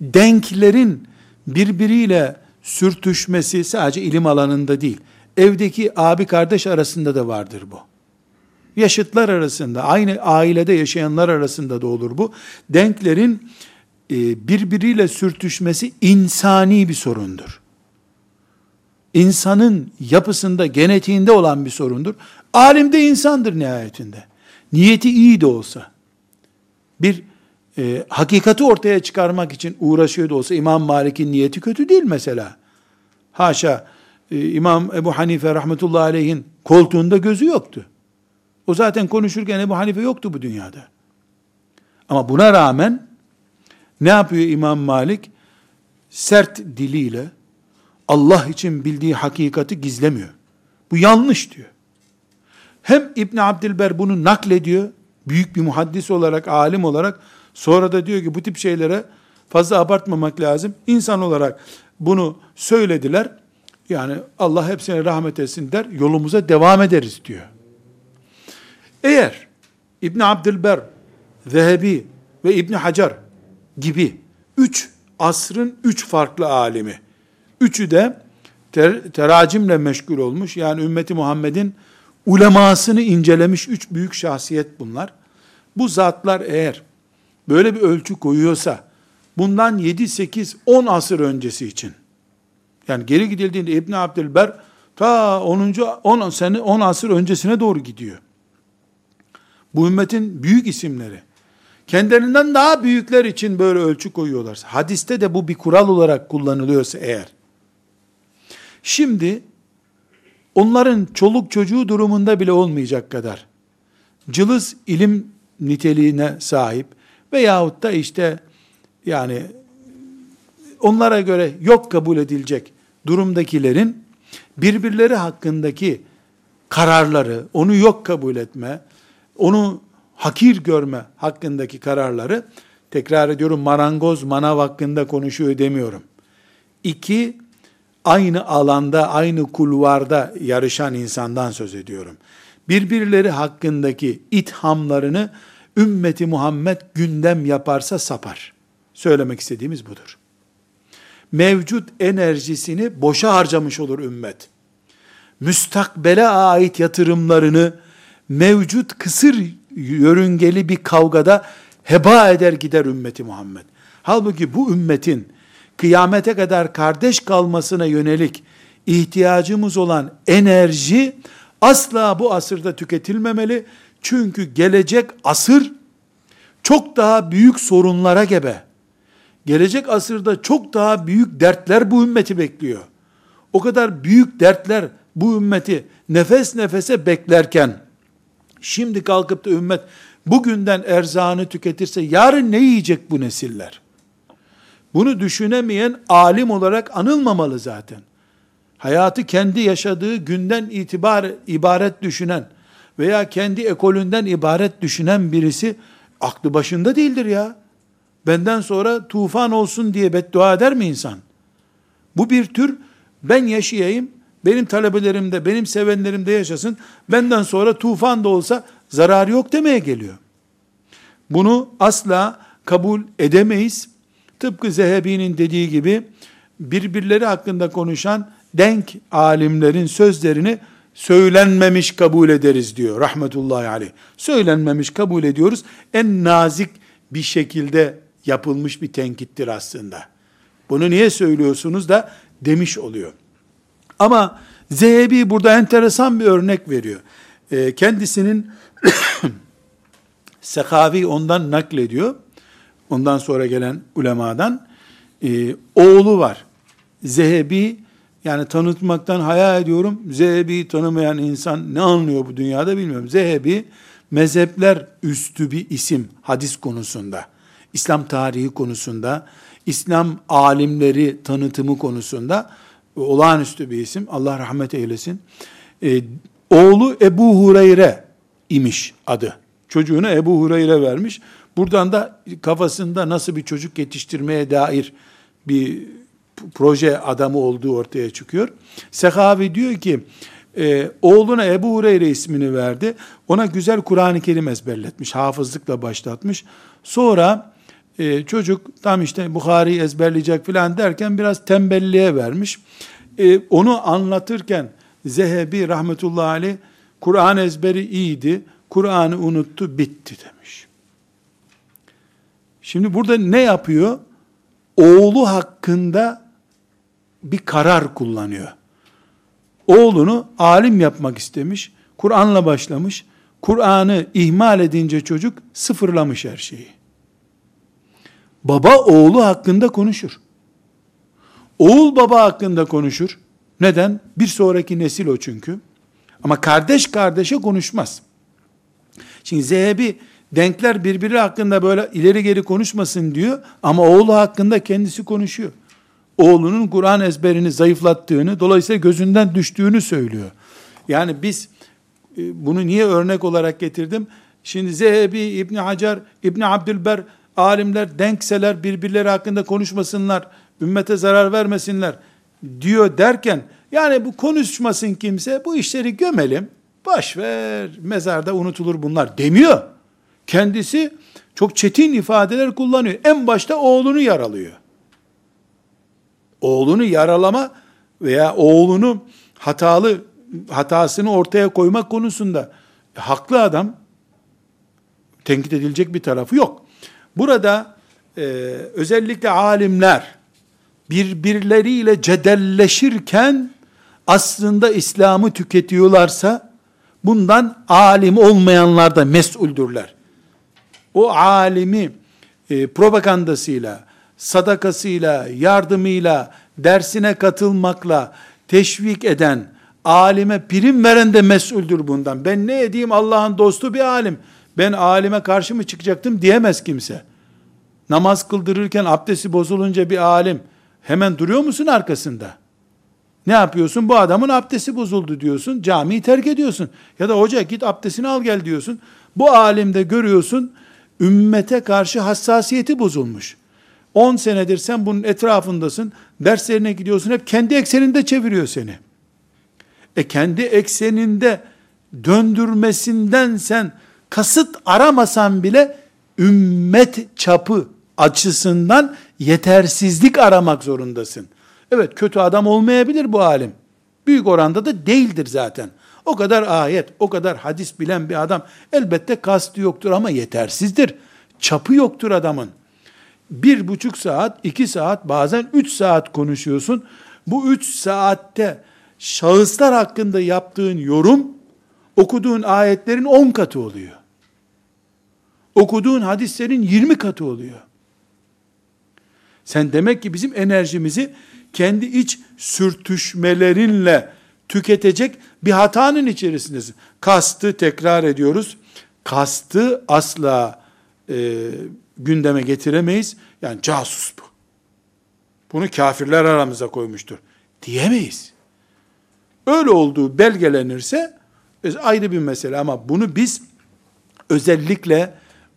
denklerin birbiriyle sürtüşmesi sadece ilim alanında değil, evdeki abi kardeş arasında da vardır bu. Yaşıtlar arasında, aynı ailede yaşayanlar arasında da olur bu. Denklerin birbiriyle sürtüşmesi insani bir sorundur. İnsanın yapısında, genetiğinde olan bir sorundur. Alim de insandır nihayetinde. Niyeti iyi de olsa, bir e, hakikati ortaya çıkarmak için uğraşıyor da olsa İmam Malik'in niyeti kötü değil mesela. Haşa e, İmam Ebu Hanife rahmetullahi aleyhin koltuğunda gözü yoktu. O zaten konuşurken Ebu Hanife yoktu bu dünyada. Ama buna rağmen ne yapıyor İmam Malik? Sert diliyle Allah için bildiği hakikati gizlemiyor. Bu yanlış diyor. Hem İbn Abdilber bunu naklediyor, büyük bir muhaddis olarak, alim olarak, sonra da diyor ki bu tip şeylere fazla abartmamak lazım. İnsan olarak bunu söylediler. Yani Allah hepsine rahmet etsin der, yolumuza devam ederiz diyor. Eğer İbn Abdülber, Zehebi ve İbn Hacer gibi üç asrın üç farklı alimi, üçü de ter, teracimle meşgul olmuş, yani ümmeti Muhammed'in ulemasını incelemiş üç büyük şahsiyet bunlar. Bu zatlar eğer böyle bir ölçü koyuyorsa, bundan 7, 8, 10 asır öncesi için, yani geri gidildiğinde İbn Abdülber, ta 10. 10 sene 10 asır öncesine doğru gidiyor. Bu ümmetin büyük isimleri. Kendilerinden daha büyükler için böyle ölçü koyuyorlar. Hadiste de bu bir kural olarak kullanılıyorsa eğer. Şimdi onların çoluk çocuğu durumunda bile olmayacak kadar cılız ilim niteliğine sahip veyahut da işte yani onlara göre yok kabul edilecek durumdakilerin birbirleri hakkındaki kararları, onu yok kabul etme, onu hakir görme hakkındaki kararları, tekrar ediyorum marangoz manav hakkında konuşuyor demiyorum. İki, aynı alanda, aynı kulvarda yarışan insandan söz ediyorum. Birbirleri hakkındaki ithamlarını ümmeti Muhammed gündem yaparsa sapar. Söylemek istediğimiz budur. Mevcut enerjisini boşa harcamış olur ümmet. Müstakbele ait yatırımlarını mevcut kısır yörüngeli bir kavgada heba eder gider ümmeti Muhammed. Halbuki bu ümmetin kıyamete kadar kardeş kalmasına yönelik ihtiyacımız olan enerji asla bu asırda tüketilmemeli. Çünkü gelecek asır çok daha büyük sorunlara gebe. Gelecek asırda çok daha büyük dertler bu ümmeti bekliyor. O kadar büyük dertler bu ümmeti nefes nefese beklerken Şimdi kalkıp da ümmet bugünden erzağını tüketirse yarın ne yiyecek bu nesiller? Bunu düşünemeyen alim olarak anılmamalı zaten. Hayatı kendi yaşadığı günden itibar ibaret düşünen veya kendi ekolünden ibaret düşünen birisi aklı başında değildir ya. Benden sonra tufan olsun diye beddua eder mi insan? Bu bir tür ben yaşayayım, benim talebelerim de, benim sevenlerim de yaşasın, benden sonra tufan da olsa zarar yok demeye geliyor. Bunu asla kabul edemeyiz. Tıpkı Zehebi'nin dediği gibi, birbirleri hakkında konuşan denk alimlerin sözlerini söylenmemiş kabul ederiz diyor rahmetullahi aleyh. Söylenmemiş kabul ediyoruz. En nazik bir şekilde yapılmış bir tenkittir aslında. Bunu niye söylüyorsunuz da demiş oluyor. Ama Zehebi burada enteresan bir örnek veriyor. E, kendisinin Sekavi ondan naklediyor. Ondan sonra gelen ulemadan. E, oğlu var. Zehebi yani tanıtmaktan hayal ediyorum. Zehebi tanımayan insan ne anlıyor bu dünyada bilmiyorum. Zehebi mezhepler üstü bir isim hadis konusunda. İslam tarihi konusunda, İslam alimleri tanıtımı konusunda olağanüstü bir isim. Allah rahmet eylesin. Ee, oğlu Ebu Hureyre imiş adı. Çocuğunu Ebu Hureyre vermiş. Buradan da kafasında nasıl bir çocuk yetiştirmeye dair bir proje adamı olduğu ortaya çıkıyor. Sehavi diyor ki, e, oğluna Ebu Hureyre ismini verdi. Ona güzel Kur'an-ı Kerim ezberletmiş. Hafızlıkla başlatmış. Sonra e, çocuk tam işte Bukhari'yi ezberleyecek filan derken biraz tembelliğe vermiş. E, onu anlatırken Zehebi rahmetullahi aleyh Kur'an ezberi iyiydi. Kur'an'ı unuttu, bitti demiş. Şimdi burada ne yapıyor? Oğlu hakkında bir karar kullanıyor. Oğlunu alim yapmak istemiş. Kur'an'la başlamış. Kur'an'ı ihmal edince çocuk sıfırlamış her şeyi. Baba oğlu hakkında konuşur. Oğul baba hakkında konuşur. Neden? Bir sonraki nesil o çünkü. Ama kardeş kardeşe konuşmaz. Şimdi Zehebi denkler birbiri hakkında böyle ileri geri konuşmasın diyor ama oğlu hakkında kendisi konuşuyor. Oğlunun Kur'an ezberini zayıflattığını, dolayısıyla gözünden düştüğünü söylüyor. Yani biz e, bunu niye örnek olarak getirdim? Şimdi Zehebi, İbni Hacer, İbni Abdülber, alimler denkseler birbirleri hakkında konuşmasınlar, ümmete zarar vermesinler diyor derken, yani bu konuşmasın kimse, bu işleri gömelim, boş ver, mezarda unutulur bunlar demiyor. Kendisi çok çetin ifadeler kullanıyor. En başta oğlunu yaralıyor. Oğlunu yaralama veya oğlunu hatalı hatasını ortaya koymak konusunda haklı adam tenkit edilecek bir tarafı yok. Burada e, özellikle alimler birbirleriyle cedelleşirken aslında İslam'ı tüketiyorlarsa bundan alim olmayanlar da mesuldürler. O alimi e, propagandasıyla, sadakasıyla, yardımıyla, dersine katılmakla teşvik eden, alime prim veren de mesuldür bundan. Ben ne edeyim Allah'ın dostu bir alim. Ben alime karşı mı çıkacaktım diyemez kimse. Namaz kıldırırken abdesti bozulunca bir alim hemen duruyor musun arkasında? Ne yapıyorsun? Bu adamın abdesti bozuldu diyorsun. Camiyi terk ediyorsun. Ya da hoca git abdestini al gel diyorsun. Bu alimde görüyorsun ümmete karşı hassasiyeti bozulmuş. 10 senedir sen bunun etrafındasın. Derslerine gidiyorsun. Hep kendi ekseninde çeviriyor seni. E kendi ekseninde döndürmesinden sen kasıt aramasan bile ümmet çapı açısından yetersizlik aramak zorundasın. Evet kötü adam olmayabilir bu alim. Büyük oranda da değildir zaten. O kadar ayet, o kadar hadis bilen bir adam elbette kastı yoktur ama yetersizdir. Çapı yoktur adamın. Bir buçuk saat, iki saat, bazen üç saat konuşuyorsun. Bu üç saatte şahıslar hakkında yaptığın yorum, okuduğun ayetlerin on katı oluyor. Okuduğun hadislerin yirmi katı oluyor. Sen demek ki bizim enerjimizi kendi iç sürtüşmelerinle tüketecek bir hatanın içerisindesin. Kastı tekrar ediyoruz. Kastı asla e, gündeme getiremeyiz. Yani casus bu. Bunu kafirler aramıza koymuştur. Diyemeyiz. Öyle olduğu belgelenirse ayrı bir mesele ama bunu biz özellikle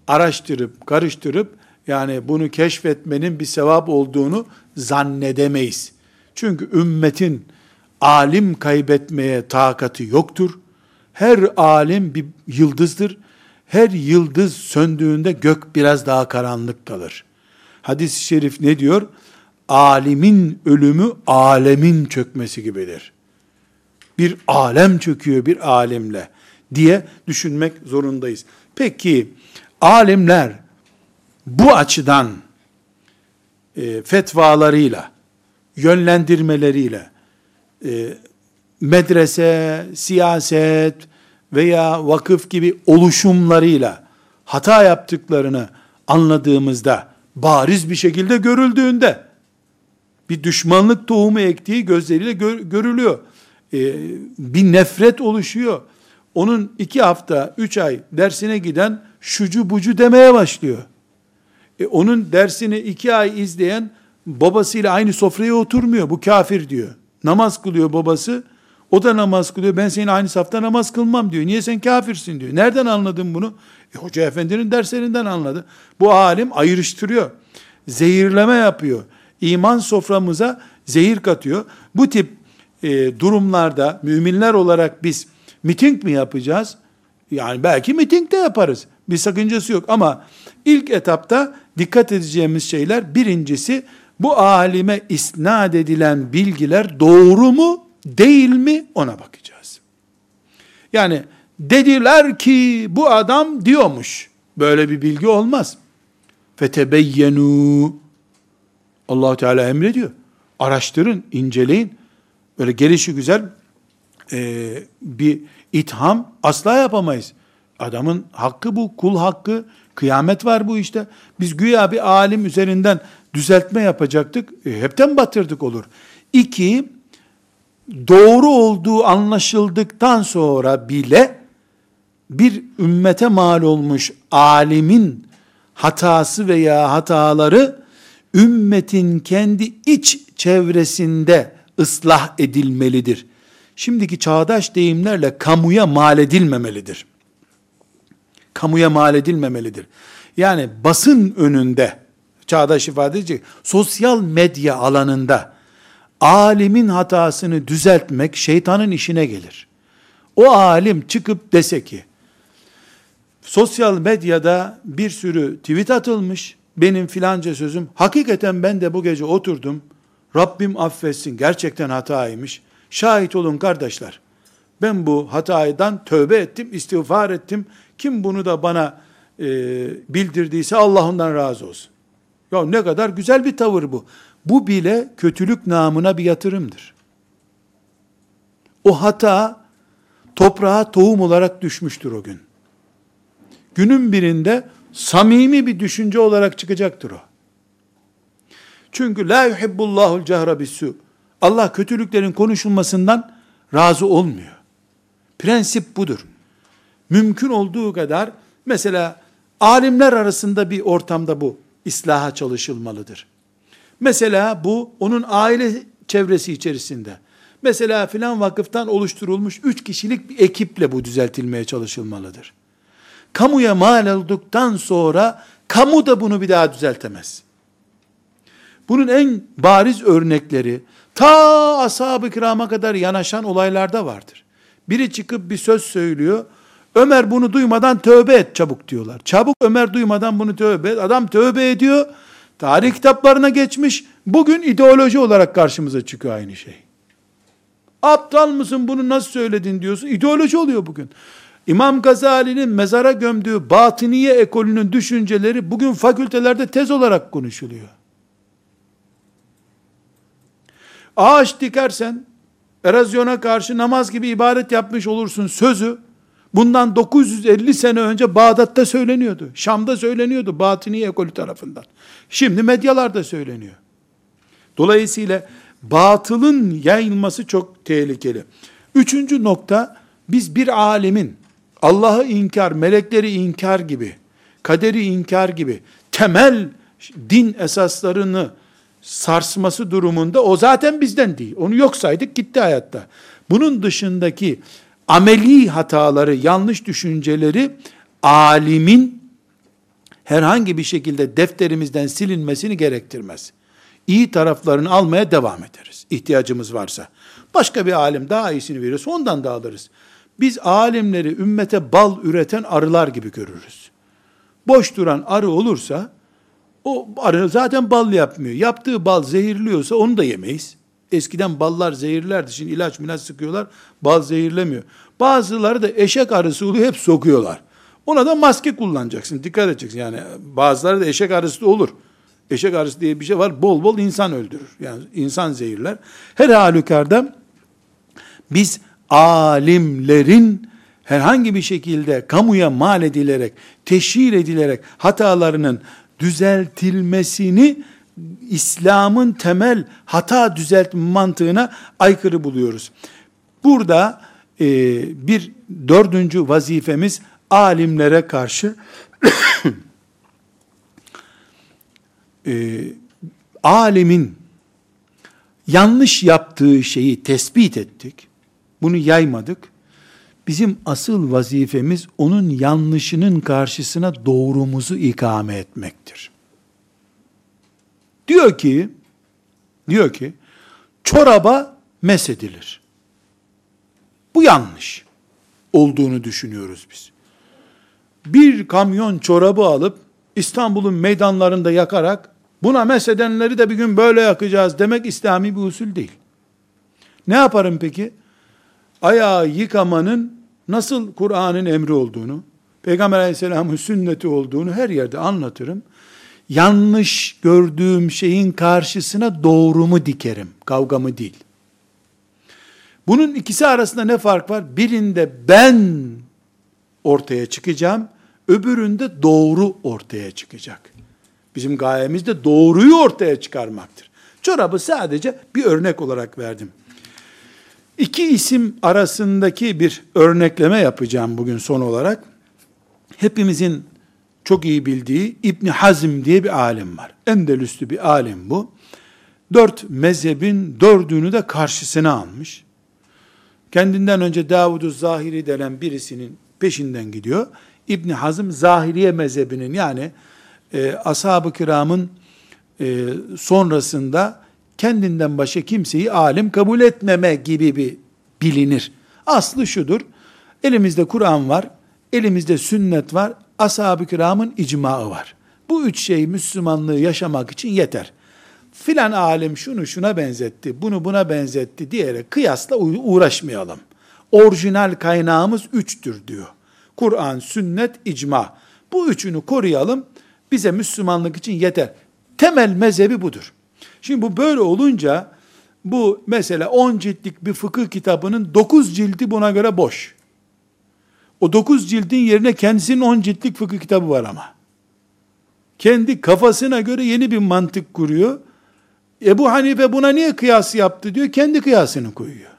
araştırıp karıştırıp yani bunu keşfetmenin bir sevap olduğunu zannedemeyiz. Çünkü ümmetin alim kaybetmeye takati yoktur. Her alim bir yıldızdır. Her yıldız söndüğünde gök biraz daha karanlık kalır. Hadis-i şerif ne diyor? Alimin ölümü alemin çökmesi gibidir. Bir alem çöküyor bir alimle diye düşünmek zorundayız. Peki alimler bu açıdan e, fetvalarıyla, yönlendirmeleriyle, e, medrese, siyaset veya vakıf gibi oluşumlarıyla hata yaptıklarını anladığımızda, bariz bir şekilde görüldüğünde, bir düşmanlık tohumu ektiği gözleriyle gör, görülüyor. Ee, bir nefret oluşuyor. Onun iki hafta, üç ay dersine giden şucu bucu demeye başlıyor. E, onun dersini iki ay izleyen babasıyla aynı sofraya oturmuyor. Bu kafir diyor. Namaz kılıyor babası. O da namaz kılıyor. Ben senin aynı safta namaz kılmam diyor. Niye sen kafirsin diyor. Nereden anladın bunu? E, Hoca efendinin derslerinden anladı. Bu alim ayrıştırıyor. Zehirleme yapıyor. İman soframıza zehir katıyor. Bu tip e, durumlarda müminler olarak biz miting mi yapacağız? Yani belki miting de yaparız. Bir sakıncası yok ama ilk etapta dikkat edeceğimiz şeyler birincisi bu alime isnat edilen bilgiler doğru mu değil mi ona bakacağız. Yani dediler ki bu adam diyormuş. Böyle bir bilgi olmaz. Fetebeyyenu allah Teala emrediyor. Araştırın, inceleyin. Böyle gelişi güzel e, bir itham asla yapamayız. Adamın hakkı bu, kul hakkı, kıyamet var bu işte. Biz güya bir alim üzerinden düzeltme yapacaktık, e, hepten batırdık olur. İki, doğru olduğu anlaşıldıktan sonra bile bir ümmete mal olmuş alimin hatası veya hataları ümmetin kendi iç çevresinde ıslah edilmelidir. Şimdiki çağdaş deyimlerle kamuya mal edilmemelidir. Kamuya mal edilmemelidir. Yani basın önünde, çağdaş ifade edecek, sosyal medya alanında, alimin hatasını düzeltmek şeytanın işine gelir. O alim çıkıp dese ki, sosyal medyada bir sürü tweet atılmış, benim filanca sözüm, hakikaten ben de bu gece oturdum, Rabbim affetsin, gerçekten hataymış, şahit olun kardeşler, ben bu hatadan tövbe ettim, istiğfar ettim, kim bunu da bana e, bildirdiyse Allah ondan razı olsun. Ya ne kadar güzel bir tavır bu. Bu bile kötülük namına bir yatırımdır. O hata toprağa tohum olarak düşmüştür o gün. Günün birinde samimi bir düşünce olarak çıkacaktır o. Çünkü la yuhibbullahul cehra bissu. Allah kötülüklerin konuşulmasından razı olmuyor. Prensip budur. Mümkün olduğu kadar mesela alimler arasında bir ortamda bu islaha çalışılmalıdır. Mesela bu onun aile çevresi içerisinde. Mesela filan vakıftan oluşturulmuş üç kişilik bir ekiple bu düzeltilmeye çalışılmalıdır. Kamuya mal olduktan sonra kamu da bunu bir daha düzeltemez. Bunun en bariz örnekleri ta ashab-ı kirama kadar yanaşan olaylarda vardır. Biri çıkıp bir söz söylüyor. Ömer bunu duymadan tövbe et çabuk diyorlar. Çabuk Ömer duymadan bunu tövbe et. Adam tövbe ediyor. Tarih kitaplarına geçmiş. Bugün ideoloji olarak karşımıza çıkıyor aynı şey. Aptal mısın bunu nasıl söyledin diyorsun. İdeoloji oluyor bugün. İmam Gazali'nin mezara gömdüğü batıniye ekolünün düşünceleri bugün fakültelerde tez olarak konuşuluyor. Ağaç dikersen erozyona karşı namaz gibi ibadet yapmış olursun sözü bundan 950 sene önce Bağdat'ta söyleniyordu. Şam'da söyleniyordu Batini ekolü tarafından. Şimdi medyalarda söyleniyor. Dolayısıyla batılın yayılması çok tehlikeli. Üçüncü nokta biz bir alemin Allah'ı inkar, melekleri inkar gibi, kaderi inkar gibi temel din esaslarını sarsması durumunda o zaten bizden değil. Onu yok saydık gitti hayatta. Bunun dışındaki ameli hataları, yanlış düşünceleri alimin herhangi bir şekilde defterimizden silinmesini gerektirmez. İyi taraflarını almaya devam ederiz. ihtiyacımız varsa. Başka bir alim daha iyisini verirse ondan da alırız. Biz alimleri ümmete bal üreten arılar gibi görürüz. Boş duran arı olursa o arı zaten bal yapmıyor. Yaptığı bal zehirliyorsa onu da yemeyiz. Eskiden ballar zehirlerdi. Şimdi ilaç milaç sıkıyorlar. Bal zehirlemiyor. Bazıları da eşek arısı oluyor hep sokuyorlar. Ona da maske kullanacaksın. Dikkat edeceksin. Yani bazıları da eşek arısı da olur. Eşek arısı diye bir şey var. Bol bol insan öldürür. Yani insan zehirler. Her halükarda biz alimlerin herhangi bir şekilde kamuya mal edilerek, teşhir edilerek hatalarının düzeltilmesini İslam'ın temel hata düzeltme mantığına aykırı buluyoruz. Burada e, bir dördüncü vazifemiz alimlere karşı e, alimin yanlış yaptığı şeyi tespit ettik. Bunu yaymadık. Bizim asıl vazifemiz onun yanlışının karşısına doğrumuzu ikame etmektir. Diyor ki, diyor ki, çoraba mesedilir. Bu yanlış olduğunu düşünüyoruz biz. Bir kamyon çorabı alıp İstanbul'un meydanlarında yakarak buna mesedenleri de bir gün böyle yakacağız demek İslami bir usul değil. Ne yaparım peki? Ayağı yıkamanın nasıl Kur'an'ın emri olduğunu, Peygamber aleyhisselamın sünneti olduğunu her yerde anlatırım. Yanlış gördüğüm şeyin karşısına doğrumu dikerim, kavgamı değil. Bunun ikisi arasında ne fark var? Birinde ben ortaya çıkacağım, öbüründe doğru ortaya çıkacak. Bizim gayemiz de doğruyu ortaya çıkarmaktır. Çorabı sadece bir örnek olarak verdim. İki isim arasındaki bir örnekleme yapacağım bugün son olarak. Hepimizin çok iyi bildiği İbni Hazm diye bir alim var. Endelüslü bir alim bu. Dört mezhebin dördünü de karşısına almış. Kendinden önce Davud-u Zahiri denen birisinin peşinden gidiyor. İbni Hazm Zahiriye mezhebinin yani e, ashab-ı kiramın e, sonrasında kendinden başka kimseyi alim kabul etmeme gibi bir bilinir. Aslı şudur. Elimizde Kur'an var, elimizde sünnet var, ashab-ı kiramın icmaı var. Bu üç şey Müslümanlığı yaşamak için yeter. Filan alim şunu şuna benzetti, bunu buna benzetti diyerek kıyasla uğraşmayalım. Orijinal kaynağımız üçtür diyor. Kur'an, sünnet, icma. Bu üçünü koruyalım. Bize Müslümanlık için yeter. Temel mezhebi budur. Şimdi bu böyle olunca bu mesela 10 ciltlik bir fıkıh kitabının 9 cildi buna göre boş. O 9 cildin yerine kendisinin 10 ciltlik fıkıh kitabı var ama. Kendi kafasına göre yeni bir mantık kuruyor. Ebu Hanife buna niye kıyas yaptı diyor. Kendi kıyasını koyuyor.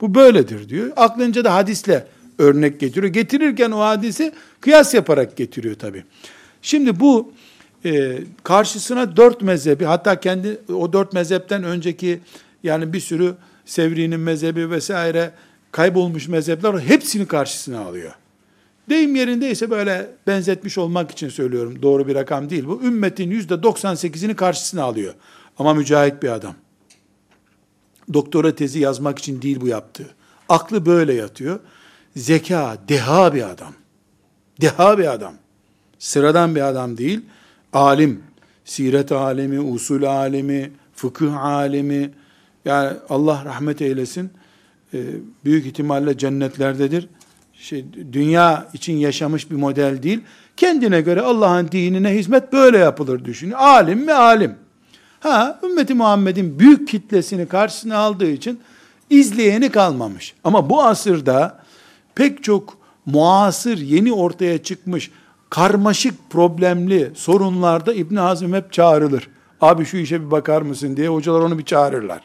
Bu böyledir diyor. Aklınca da hadisle örnek getiriyor. Getirirken o hadisi kıyas yaparak getiriyor tabi. Şimdi bu e, karşısına dört mezhebi hatta kendi o dört mezhepten önceki yani bir sürü Sevri'nin mezhebi vesaire kaybolmuş mezhepler hepsini karşısına alıyor. Deyim yerindeyse böyle benzetmiş olmak için söylüyorum. Doğru bir rakam değil bu. Ümmetin yüzde 98'ini karşısına alıyor. Ama mücahit bir adam. Doktora tezi yazmak için değil bu yaptığı. Aklı böyle yatıyor. Zeka, deha bir adam. Deha bir adam. Sıradan bir adam değil. Alim. Siret alemi, usul alemi, fıkıh alemi. Yani Allah rahmet eylesin. Ee, büyük ihtimalle cennetlerdedir. Şey, dünya için yaşamış bir model değil. Kendine göre Allah'ın dinine hizmet böyle yapılır düşünüyor. Alim mi alim. Ha, ümmeti Muhammed'in büyük kitlesini karşısına aldığı için izleyeni kalmamış. Ama bu asırda pek çok muasır, yeni ortaya çıkmış, karmaşık, problemli sorunlarda İbn Hazm hep çağrılır. Abi şu işe bir bakar mısın diye hocalar onu bir çağırırlar.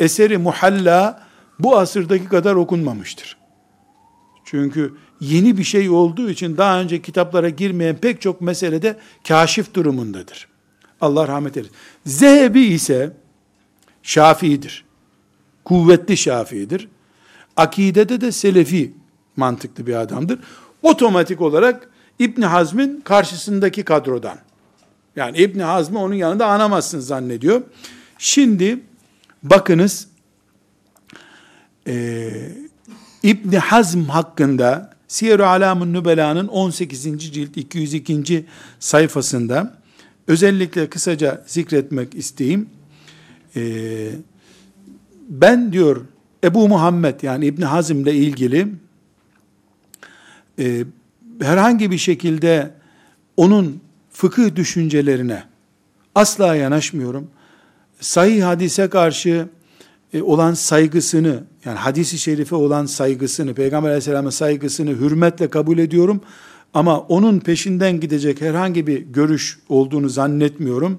Eseri Muhalla bu asırdaki kadar okunmamıştır. Çünkü yeni bir şey olduğu için daha önce kitaplara girmeyen pek çok meselede kaşif durumundadır. Allah rahmet eylesin. Zehebi ise Şafii'dir. Kuvvetli Şafii'dir. Akidede de Selefi mantıklı bir adamdır. Otomatik olarak İbn Hazm'in karşısındaki kadrodan. Yani İbn Hazm'ı onun yanında anamazsın zannediyor. Şimdi bakınız e, İbn Hazm hakkında Siyer-i Alamun Nübela'nın 18. cilt 202. sayfasında özellikle kısaca zikretmek isteyeyim. Ee, ben diyor Ebu Muhammed yani İbn Hazm ile ilgili e, herhangi bir şekilde onun fıkıh düşüncelerine asla yanaşmıyorum. Sahih hadise karşı e, olan saygısını, yani hadisi şerife olan saygısını, Peygamber aleyhisselamın saygısını hürmetle kabul ediyorum. Ama onun peşinden gidecek herhangi bir görüş olduğunu zannetmiyorum.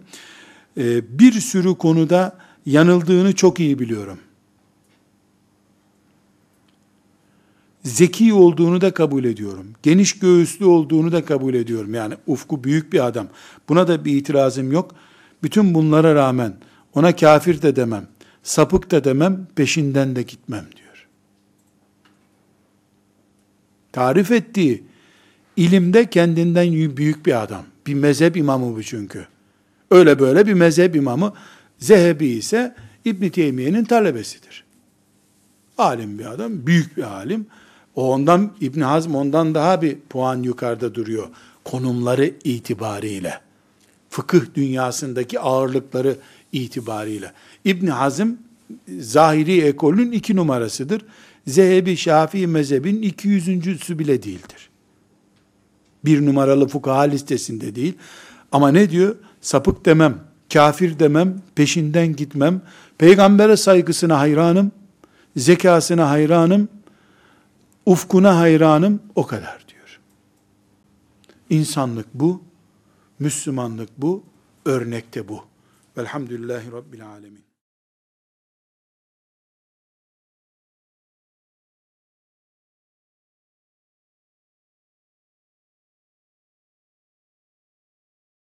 E, bir sürü konuda yanıldığını çok iyi biliyorum. Zeki olduğunu da kabul ediyorum. Geniş göğüslü olduğunu da kabul ediyorum. Yani ufku büyük bir adam. Buna da bir itirazım yok. Bütün bunlara rağmen ona kafir de demem, sapık da demem, peşinden de gitmem diyor. Tarif ettiği ilimde kendinden büyük bir adam. Bir mezhep imamı bu çünkü. Öyle böyle bir mezhep imamı. Zehebi ise İbn Teymiye'nin talebesidir. Alim bir adam, büyük bir alim. O ondan İbn Hazm ondan daha bir puan yukarıda duruyor konumları itibariyle. Fıkıh dünyasındaki ağırlıkları itibariyle. İbn Hazm zahiri ekolün iki numarasıdır. Zehebi Şafii mezhebin 200.sü bile değildir. Bir numaralı fukaha listesinde değil. Ama ne diyor? Sapık demem, kafir demem, peşinden gitmem. Peygambere saygısına hayranım, zekasına hayranım, ufkuna hayranım, o kadar diyor. İnsanlık bu, Müslümanlık bu, örnekte bu. Velhamdülillahi Rabbil Alemin.